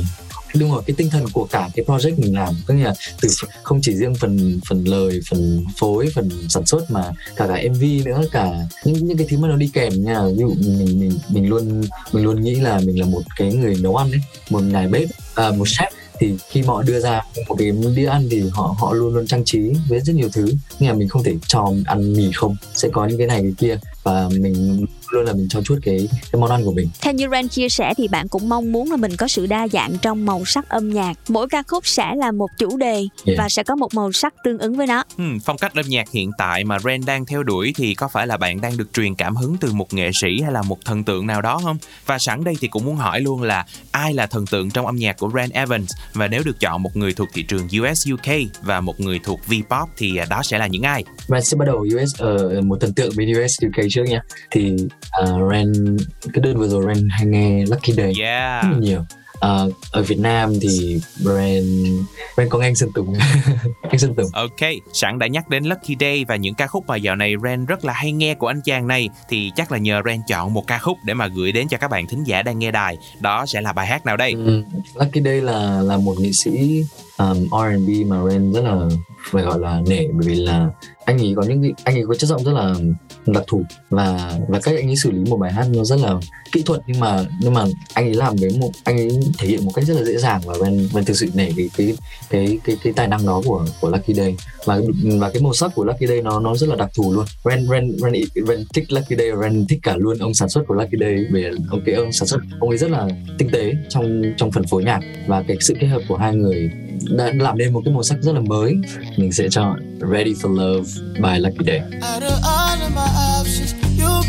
đúng rồi cái tinh thần của cả cái project mình làm. Có nghĩa là từ không chỉ riêng phần phần lời phần phối phần sản xuất mà cả cả mv nữa cả những những cái thứ mà nó đi kèm nha. Ví dụ mình mình mình luôn mình luôn nghĩ là mình là một cái người nấu ăn ấy một nhà bếp à, một chef thì khi họ đưa ra một cái đĩa ăn thì họ họ luôn luôn trang trí với rất nhiều thứ. Nhưng mà mình không thể cho ăn mì không, sẽ có những cái này, cái kia. Và mình luôn là mình cho chuốt cái cái món ăn của mình Theo như Ran chia sẻ thì bạn cũng mong muốn là mình có sự đa dạng trong màu sắc âm nhạc. Mỗi ca khúc sẽ là một chủ đề Yeah. và sẽ có một màu sắc tương ứng với nó. Hmm, phong cách âm nhạc hiện tại mà Ren đang theo đuổi thì có phải là bạn đang được truyền cảm hứng từ một nghệ sĩ hay là một thần tượng nào đó không? Và sẵn đây thì cũng muốn hỏi luôn là ai là thần tượng trong âm nhạc của Ren Evans và nếu được chọn một người thuộc thị trường US UK và một người thuộc V-pop thì à, đó sẽ là những ai? Ren sẽ bắt đầu US ở một thần tượng bên US UK trước nha thì uh, Ren cái đơn vừa rồi Ren hay nghe Lucky Day Yeah. rất là nhiều Ờ, ở Việt Nam thì Ren Ren có nghe anh Sơn Tùng (laughs) anh Sơn Tùng Ok, sẵn đã nhắc đến Lucky Day và những ca khúc mà dạo này Ren rất là hay nghe của anh chàng này thì chắc là nhờ Ren chọn một ca khúc để mà gửi đến cho các bạn thính giả đang nghe đài. Đó sẽ là bài hát nào đây? Ừ, Lucky Day là là một nghệ sĩ um, R&B mà Ren rất là phải gọi là nể bởi vì là anh ấy có những anh ấy có chất giọng rất là đặc thù và và cách anh ấy xử lý một bài hát nó rất là kỹ thuật nhưng mà nhưng mà anh ấy làm với một anh ấy thể hiện một cách rất là dễ dàng và Ren Ren thực sự nể cái cái cái cái cái tài năng đó của của Lucky Day. Và và cái màu sắc của Lucky Day nó nó rất là đặc thù luôn. Ren Ren Ren, Ren thích Lucky Day Ren thích cả luôn ông sản xuất của Lucky Day vì ông cái ông sản xuất ông ấy rất là tinh tế trong trong phần phối nhạc và cái sự kết hợp của hai người đã làm nên một cái màu sắc rất là mới. Mình sẽ chọn Ready for Love by Lucky Day. Out of all of my options, you'll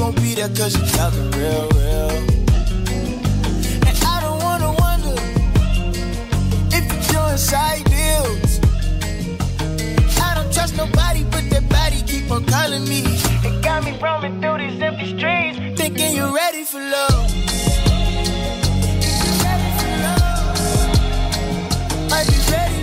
up, you there cause you're talking real, real. And I don't wanna wonder if you're doing side deals. I don't trust nobody, but that body keep on calling me. It got me roaming through these empty streets, thinking you're ready for love. Ready for love, might be ready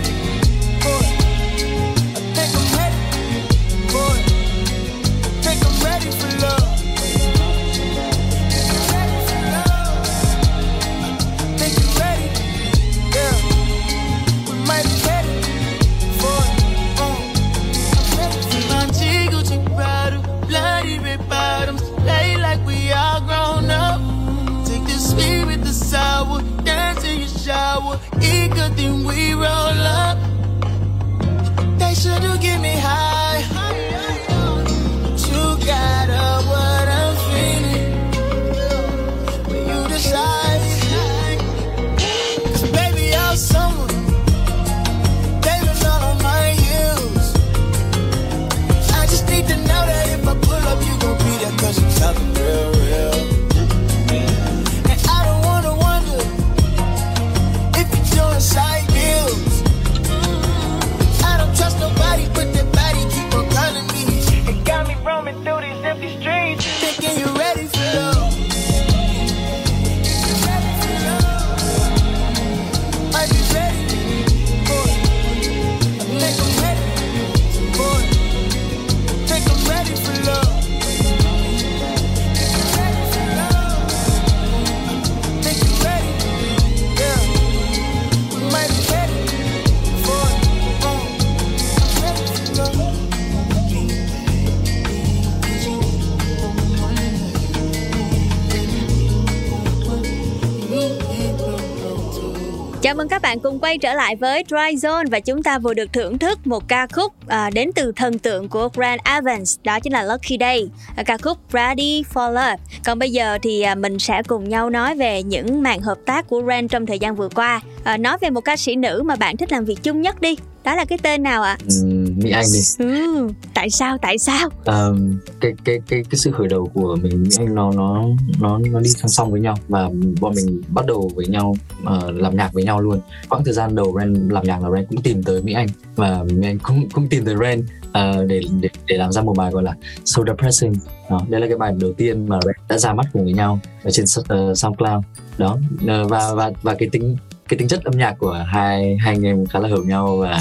cảm ơn các bạn cùng quay trở lại với Dry Zone và chúng ta vừa được thưởng thức một ca khúc à, đến từ thần tượng của Grant Evans, đó chính là Lucky Day, à, ca khúc Ready for Love. Còn bây giờ thì à, mình sẽ cùng nhau nói về những màn hợp tác của Grant trong thời gian vừa qua. À, nói về một ca sĩ nữ mà bạn thích làm việc chung nhất đi. Đó là cái tên nào ạ? Ừm, Mỹ Anh đi Ừ, tại sao? Tại sao? Ờm, cái cái cái cái sự khởi đầu của mình Mỹ Anh nó nó nó nó đi song song với nhau và bọn mình bắt đầu với nhau ờ, làm nhạc với nhau luôn quãng thời gian đầu Ren làm nhạc là Ren cũng tìm tới Mỹ Anh và Mỹ Anh cũng cũng tìm tới Ren uh, để để để làm ra một bài gọi là So Depressing đó đây là cái bài đầu tiên mà Ren đã ra mắt cùng với nhau ở trên uh, SoundCloud. Đó uh, và và và cái tính cái tính chất âm nhạc của hai hai anh em khá là hợp nhau và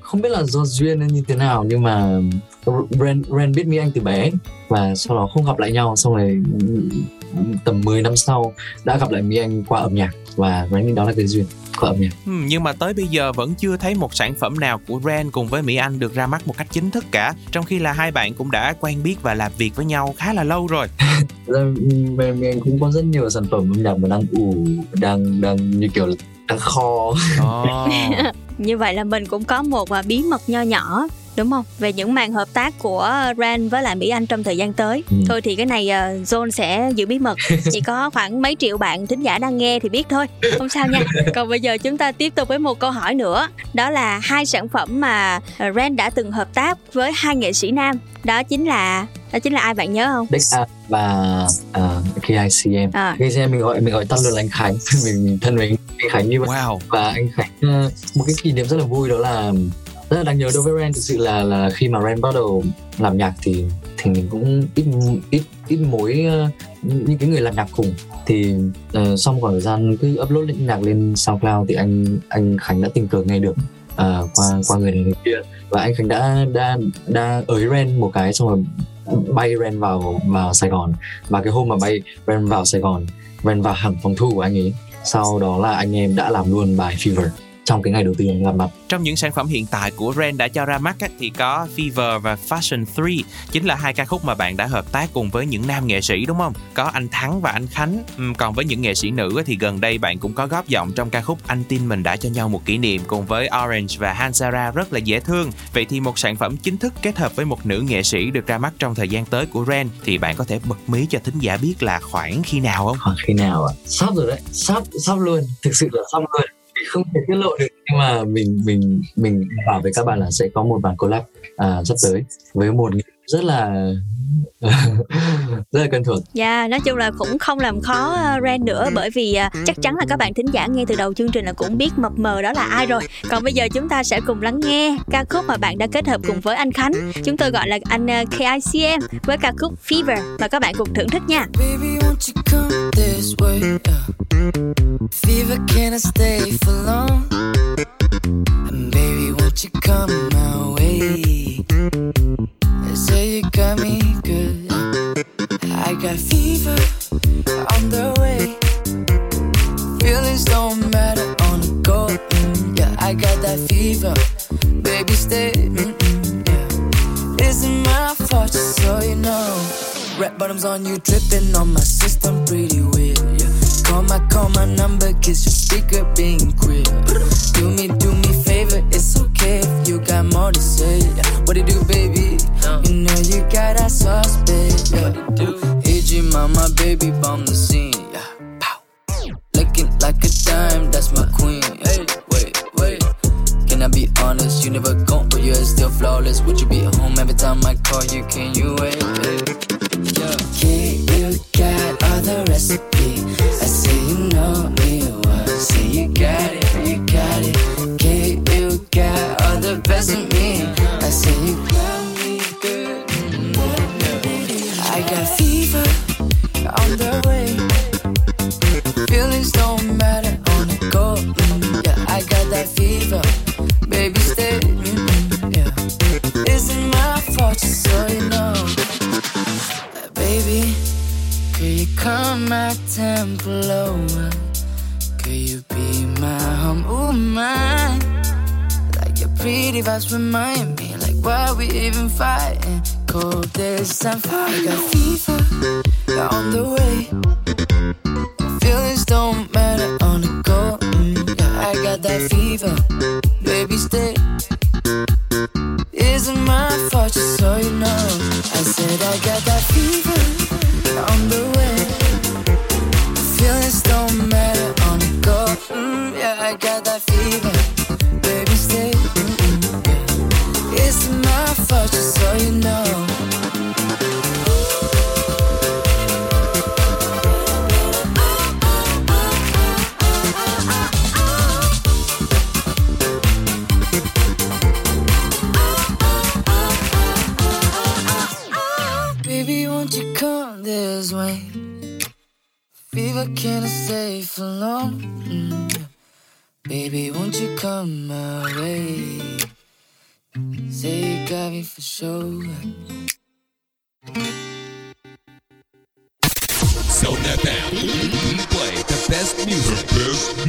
không biết là do duyên hay như thế nào nhưng mà Ren Ren biết Mỹ Anh từ bé và sau đó không gặp lại nhau xong rồi tầm 10 năm sau đã gặp lại Mỹ Anh qua âm nhạc và nghĩ đó là cái duyên qua âm nhạc. Ừm, nhưng mà tới bây giờ vẫn chưa thấy một sản phẩm nào của Ren cùng với Mỹ Anh được ra mắt một cách chính thức cả trong khi là hai bạn cũng đã quen biết và làm việc với nhau khá là lâu rồi. (laughs) Thực ra Mỹ Anh cũng có rất nhiều sản phẩm âm nhạc mà đang ủ đang đang như kiểu là đang kho. Ồ. (laughs) Như vậy là mình cũng có một à, bí mật nho nhỏ đúng không? Về những màn hợp tác của Ran với lại Mỹ Anh trong thời gian tới. Ừ. Thôi thì cái này à, Zone sẽ giữ bí mật. (laughs) Chỉ có khoảng mấy triệu bạn thính giả đang nghe thì biết thôi. Không sao nha. Còn bây giờ chúng ta tiếp tục với một câu hỏi nữa. Đó là hai sản phẩm mà Ran đã từng hợp tác với hai nghệ sĩ nam. Đó chính là đó chính là ai bạn nhớ không? Dex A và uh, KICM À. KICM mình gọi mình gọi tắt luôn là anh Khánh (laughs) mình, mình thân với anh Khánh như vậy wow và anh Khánh ờ, một cái kỷ niệm rất là vui đó là rất là đáng nhớ đối với Ren thực sự là là khi mà Ren bắt đầu làm nhạc thì thì mình cũng ít ít ít mối uh, những cái người làm nhạc cùng. Thì uh, sau một khoảng thời gian cứ upload lên nhạc lên SoundCloud thì anh anh Khánh đã tình cờ nghe được uh, qua qua người này người kia. Và anh Khánh đã đã đã ới Ren một cái xong rồi bay Ren vào vào Sài Gòn. Và cái hôm mà bay Ren vào Sài Gòn Ren vào hẳn phòng thu của anh ấy sau đó là anh em đã làm luôn bài Fever trong cái ngày đầu tiên gặp mặt Trong những sản phẩm hiện tại của Ren đã cho ra mắt á, thì có Fever và Fashion 3 chính là hai ca khúc mà bạn đã hợp tác cùng với những nam nghệ sĩ đúng không? Có anh Thắng và anh Khánh. Còn với những nghệ sĩ nữ á, thì gần đây bạn cũng có góp giọng trong ca khúc Anh tin mình đã cho nhau một kỷ niệm cùng với Orange và Hansara rất là dễ thương. Vậy thì một sản phẩm chính thức kết hợp với một nữ nghệ sĩ được ra mắt trong thời gian tới của Ren thì bạn có thể bật mí cho thính giả biết là khoảng khi nào không? khoảng khi nào ạ sắp rồi đấy sắp sắp luôn thực sự là sắp luôn không thể tiết lộ được. Nhưng mà mình mình mình bảo với các bạn là sẽ có một bản collab à, sắp tới với một nghệ rất là (laughs) rất là quen thuộc Dạ, nói chung là cũng không làm khó uh, Ren nữa bởi vì uh, chắc chắn là các bạn thính giả nghe từ đầu chương trình là cũng biết mập mờ đó là ai rồi. Còn bây giờ chúng ta sẽ cùng lắng nghe ca khúc mà bạn đã kết hợp cùng với anh Khánh. Chúng tôi gọi là anh uh, KICM với ca khúc Fever và các bạn cùng thưởng thức nha. Baby, won't you come this way? Yeah. Fever, can I stay for long? Baby, won't you come my way? They say you got me good. I got fever on the way. Feelings don't matter on the go. Yeah, I got that fever. Baby, stay. Isn't my fault, just so you know. Red bottoms on you, dripping on my system, pretty weird. Yeah. Call my, call my number, kiss your speaker, being queer. Do me, do me favor, it's okay if you got more to say. What it do, baby? You know you got that sauce, baby. Yeah. AG, mama, baby, bomb the scene. Yeah. Pow. Looking like a dime, that's my queen. Hey, wait, wait. Can I be honest? You never gone, but you're still flawless. Would you be at home every time I call you? Can you wait? Hey.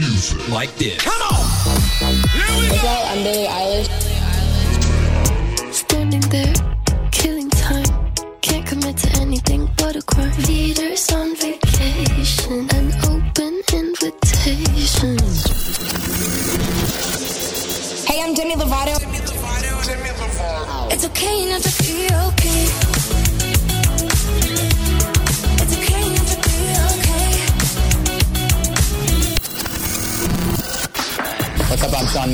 Music. Like this. Come on! What's up? I'm Billie Eilish.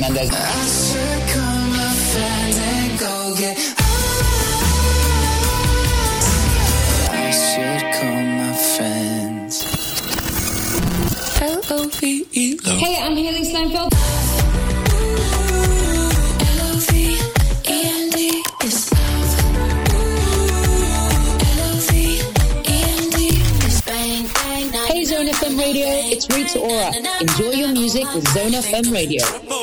My friends. L-O-V-E Hey, I'm Haley Steinfeld. Hey Zone FM Radio, it's Rita Ora. Enjoy your music with Zone FM Radio.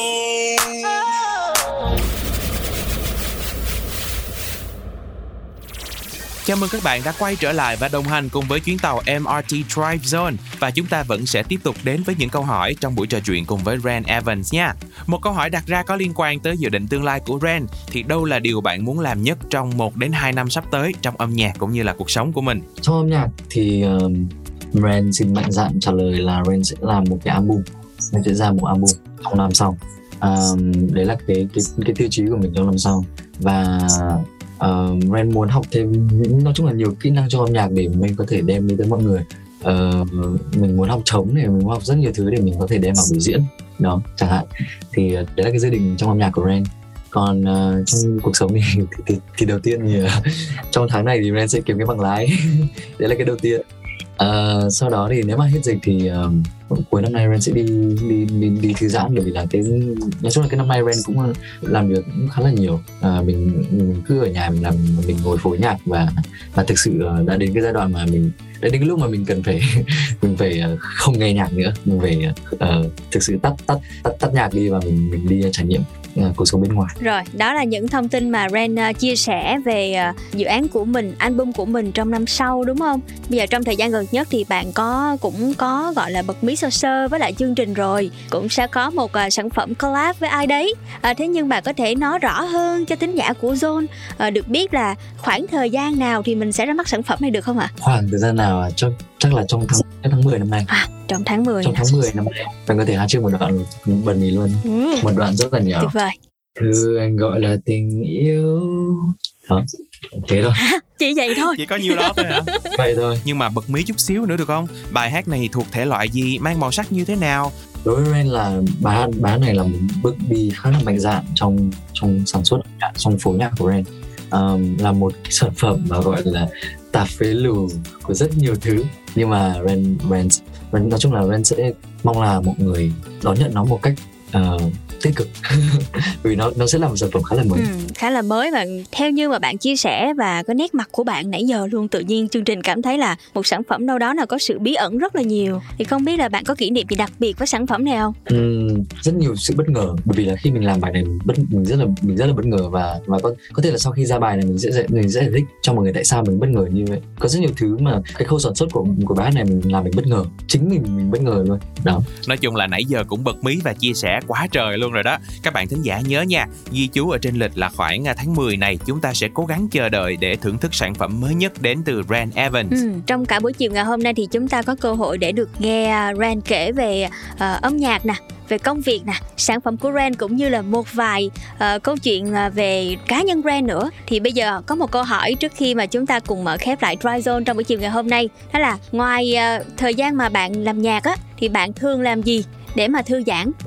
Chào mừng các bạn đã quay trở lại và đồng hành cùng với chuyến tàu MRT Drive Zone và chúng ta vẫn sẽ tiếp tục đến với những câu hỏi trong buổi trò chuyện cùng với Ren Evans nha. Một câu hỏi đặt ra có liên quan tới dự định tương lai của Ren thì đâu là điều bạn muốn làm nhất trong 1 đến 2 năm sắp tới trong âm nhạc cũng như là cuộc sống của mình? trong âm nhạc thì um, Ren xin mạnh dạn trả lời là Ren sẽ làm một cái album Ren sẽ ra một album trong năm sau um, đấy là cái cái cái tiêu chí của mình trong năm sau và uh, Ren muốn học thêm những nói chung là nhiều kỹ năng cho âm nhạc để mình có thể đem đến tới mọi người. Uh, mình muốn học trống này mình muốn học rất nhiều thứ để mình có thể đem vào biểu diễn đó chẳng hạn. Thì uh, đấy là cái gia đình trong âm nhạc của Ren. Còn uh, trong cuộc sống thì, (laughs) thì, thì, thì đầu tiên thì uh, (laughs) trong tháng này thì Ren sẽ kiếm cái bằng lái. (laughs) Đấy là cái đầu tiên uh, sau đó thì nếu mà hết dịch thì uh, cuối năm nay Ren sẽ đi đi đi, đi thư giãn bởi vì là cái nói chung là cái năm nay Ren cũng làm việc cũng khá là nhiều. Uh, mình, mình cứ ở nhà mình làm mình ngồi phối nhạc và và thực sự đã đến cái giai đoạn mà mình đã đến cái lúc mà mình cần phải (laughs) mình phải không nghe nhạc nữa. Mình phải uh, thực sự tắt tắt tắt tắt nhạc đi và mình mình đi trải nghiệm ờ, cuộc sống bên ngoài Rồi, đó là những thông tin mà Ren ờ, chia sẻ về ờ, dự án của mình, album của mình trong năm sau đúng không? Bây giờ trong thời gian gần nhất thì bạn có cũng có gọi là bật mí sơ sơ với lại chương trình rồi, cũng sẽ có một ờ, sản phẩm collab với ai đấy. Ờ, thế nhưng bạn có thể nói rõ hơn cho thính giả của Zone ờ, được biết là khoảng thời gian nào thì mình sẽ ra mắt sản phẩm này được không ạ? khoảng thời gian nào à? chắc chắc là trong tháng tháng 10 năm nay Trong tháng 10 trong tháng 10 năm nay bạn có thể hát trước một đoạn bật mí luôn Ừ. một đoạn rất là nhỏ Tuyệt vời. thứ anh gọi là tình yêu đó thế thôi (laughs) Chỉ vậy thôi. Chỉ có nhiêu đó thôi hả? vậy thôi Nhưng mà bật mí chút xíu nữa được không? Bài hát này thuộc thể loại gì, mang màu sắc như thế nào? đối với Ren là bài hát bài hát này là một bước đi khá là mạnh dạn trong trong sản xuất trong phối nhạc của Ren um, là một cái sản phẩm mà gọi là tạp phế lù của rất nhiều thứ. Nhưng mà Ren Ren, Ren nói chung là Ren sẽ mong là mọi người đón nhận nó một cách uh, tích cực. (laughs) Vì nó nó sẽ là một sản phẩm khá là mới. Ừ, khá là mới và theo như mà bạn chia sẻ và cái nét mặt của bạn nãy giờ luôn tự nhiên chương trình cảm thấy là một sản phẩm đâu đó là có sự bí ẩn rất là nhiều. Thì không biết là bạn có kỷ niệm gì đặc biệt với sản phẩm này không? Ừm, rất nhiều sự bất ngờ. Bởi vì là khi mình làm bài này mình bất mình rất là mình rất là bất ngờ và và có có thể là sau khi ra bài này mình sẽ giải- mình sẽ giải thích cho mọi người tại sao mình bất ngờ như vậy. Có rất nhiều thứ mà cái khâu sản xuất của của bài hát này mình làm mình bất ngờ. Chính mình mình bất ngờ luôn. Đó. Nói chung là nãy giờ cũng bật mí và chia sẻ quá trời luôn rồi đó. Các bạn thính giả nhớ nha, ghi chú ở trên lịch là khoảng à, tháng 10 này chúng ta sẽ cố gắng chờ đợi để thưởng thức sản phẩm mới nhất đến từ Rand Evans. Ừ, trong cả buổi chiều ngày hôm nay thì chúng ta có cơ hội để được nghe à, Rand kể về uh, âm nhạc nè về công việc nè sản phẩm của Ren cũng như là một vài uh, câu chuyện về cá nhân Ren nữa thì bây giờ có một câu hỏi trước khi mà chúng ta cùng mở khép lại Dry Zone trong buổi chiều ngày hôm nay đó là ngoài uh, thời gian mà bạn làm nhạc á thì bạn thường làm gì để mà thư giãn. (laughs)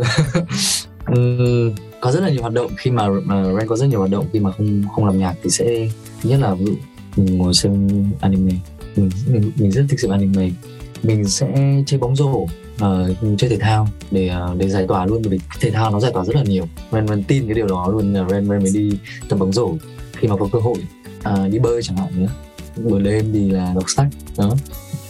Ừ, có rất là nhiều hoạt động. Khi mà, mà Ren có rất nhiều hoạt động khi mà không không làm nhạc thì sẽ thứ nhất là ví dụ mình ngồi xem anime. Mình, mình, mình rất thích xem anime. Mình sẽ chơi bóng rổ uh, chơi thể thao để uh, để giải tỏa luôn bởi vì thể thao nó giải tỏa rất là nhiều. Ren Ren tin cái điều đó luôn là Ren Ren mới đi tập bóng rổ khi mà có cơ hội uh, đi bơi chẳng hạn nữa. Buổi đêm thì là đọc sách đó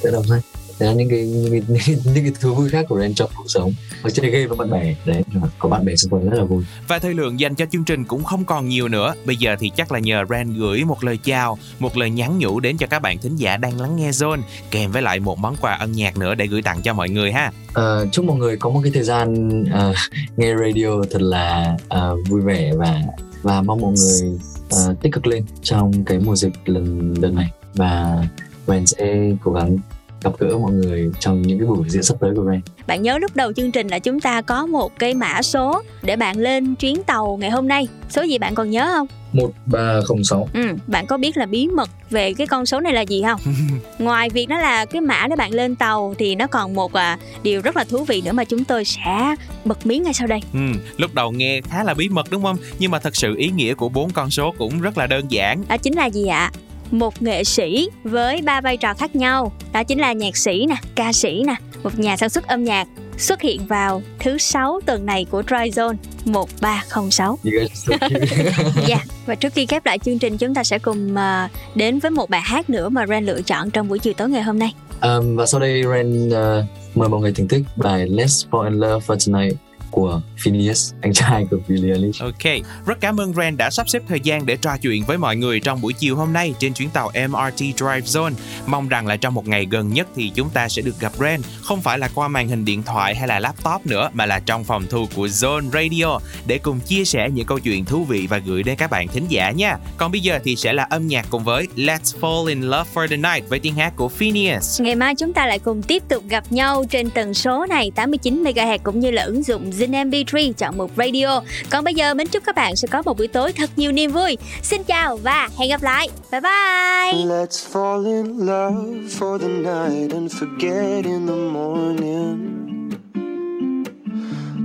sẽ đọc sách. Đấy là những cái những cái, những cái, những cái thú vui khác của Ren trong cuộc sống và chơi game với bạn bè đấy có bạn bè xung quanh rất là vui Và thời lượng dành cho chương trình cũng không còn nhiều nữa. Bây giờ thì chắc là nhờ Ren gửi một lời chào, một lời nhắn nhủ đến cho các bạn thính giả đang lắng nghe Zone, kèm với lại một món quà âm nhạc nữa để gửi tặng cho mọi người ha. Ờ, chúc mọi người có một cái thời gian ờ, nghe radio thật là ờ, vui vẻ và và mong mọi người ờ, tích cực lên trong cái mùa dịch lần lần này và Ren sẽ cố gắng gặp gỡ mọi người trong những cái buổi diễn sắp tới của Ren. Bạn nhớ lúc đầu chương trình là chúng ta có một cái mã số để bạn lên chuyến tàu ngày hôm nay. Số gì bạn còn nhớ không? 1306 Ừ, bạn có biết là bí mật về cái con số này là gì không? (laughs) Ngoài việc đó là cái mã để bạn lên tàu thì nó còn một à, điều rất là thú vị nữa mà chúng tôi sẽ bật mí ngay sau đây. Ừ, lúc đầu nghe khá là bí mật đúng không? Nhưng mà thật sự ý nghĩa của bốn con số cũng rất là đơn giản. Đó chính là gì ạ? Một nghệ sĩ với ba vai trò khác nhau. Đó chính là nhạc sĩ nè, ca sĩ nè, một nhà sản xuất âm nhạc xuất hiện vào thứ sáu tuần này của Dry Zone 1306. You guys are so cute. Dạ, và trước khi khép lại chương trình chúng ta sẽ cùng à, đến với một bài hát nữa mà Ren lựa chọn trong buổi chiều tối ngày hôm nay. Um, và sau đây Ren uh, mời mọi người thưởng thức bài Let's Fall in Love for Tonight của Phineas, anh trai của Billie Eilish. Ok, rất cảm ơn Ren đã sắp xếp thời gian để trò chuyện với mọi người trong buổi chiều hôm nay trên chuyến tàu MRT Drive Zone. Mong rằng là trong một ngày gần nhất thì chúng ta sẽ được gặp Ren, không phải là qua màn hình điện thoại hay là laptop nữa mà là trong phòng thu của Zone Radio để cùng chia sẻ những câu chuyện thú vị và gửi đến các bạn thính giả nha. Còn bây giờ thì sẽ là âm nhạc cùng với Let's Fall in Love for the Night với tiếng hát của Phineas. Ngày mai chúng ta lại cùng tiếp tục gặp nhau trên tần số này 89 MHz cũng như là ứng dụng Zin MP3 chọn mục radio. Còn bây giờ mình chúc các bạn sẽ có một buổi tối thật nhiều niềm vui. Xin chào và hẹn gặp lại. Bye bye. Let's fall in love for the night and forget in the morning.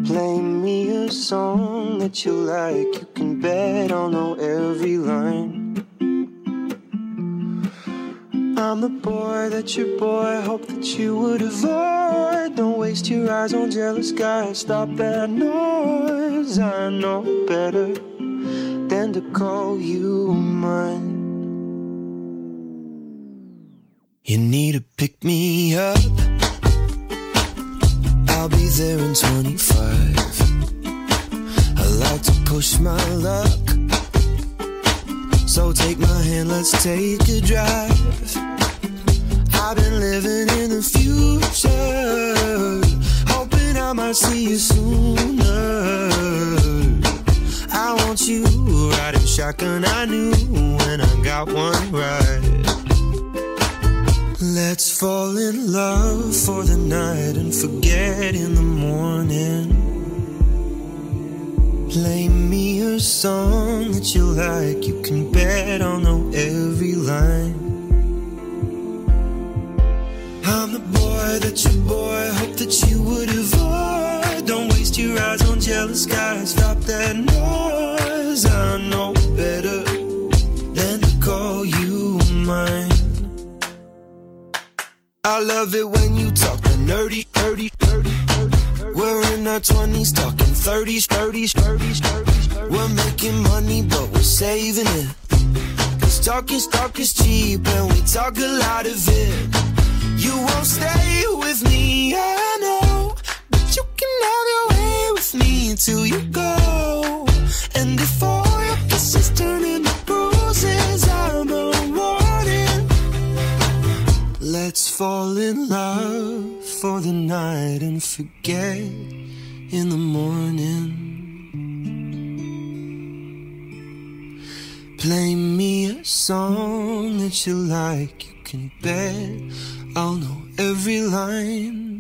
Play me a song that you like. You can bet I'll know every line. I'm the boy that your boy hoped that you would avoid. Don't waste your eyes on jealous guys. Stop that noise. I know better than to call you mine. You need to pick me up. I'll be there in 25. I like to push my luck. So take my hand, let's take a drive. I've been living in the future, hoping I might see you sooner. I want you riding shotgun. I knew when I got one right. Let's fall in love for the night and forget in the morning. Play me a song that you like. You can bet I'll know every line. I'm the boy that you boy hoped that you would avoid. Don't waste your eyes on jealous guys. Stop that noise. I know better than to call you mine. I love it when you talk the nerdy, nerdy, nerdy, nerdy. We're in our 20s, talking 30s, 30s, 30s, 30s. We're making money, but we're saving it. Cause talking stock is cheap, and we talk a lot of it. You won't stay with me, I know. But you can have your way with me until you go. And all your kisses turn into bruises, I'm a warning. Let's fall in love for the night and forget in the morning. Play me a song that you like. You can bet I'll know every line.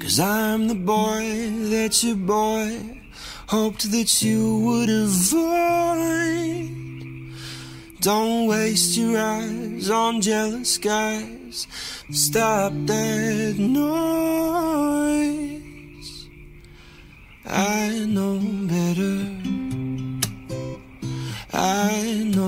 Cause I'm the boy that your boy hoped that you would avoid. Don't waste your eyes on jealous guys. Stop that noise. I know better. I know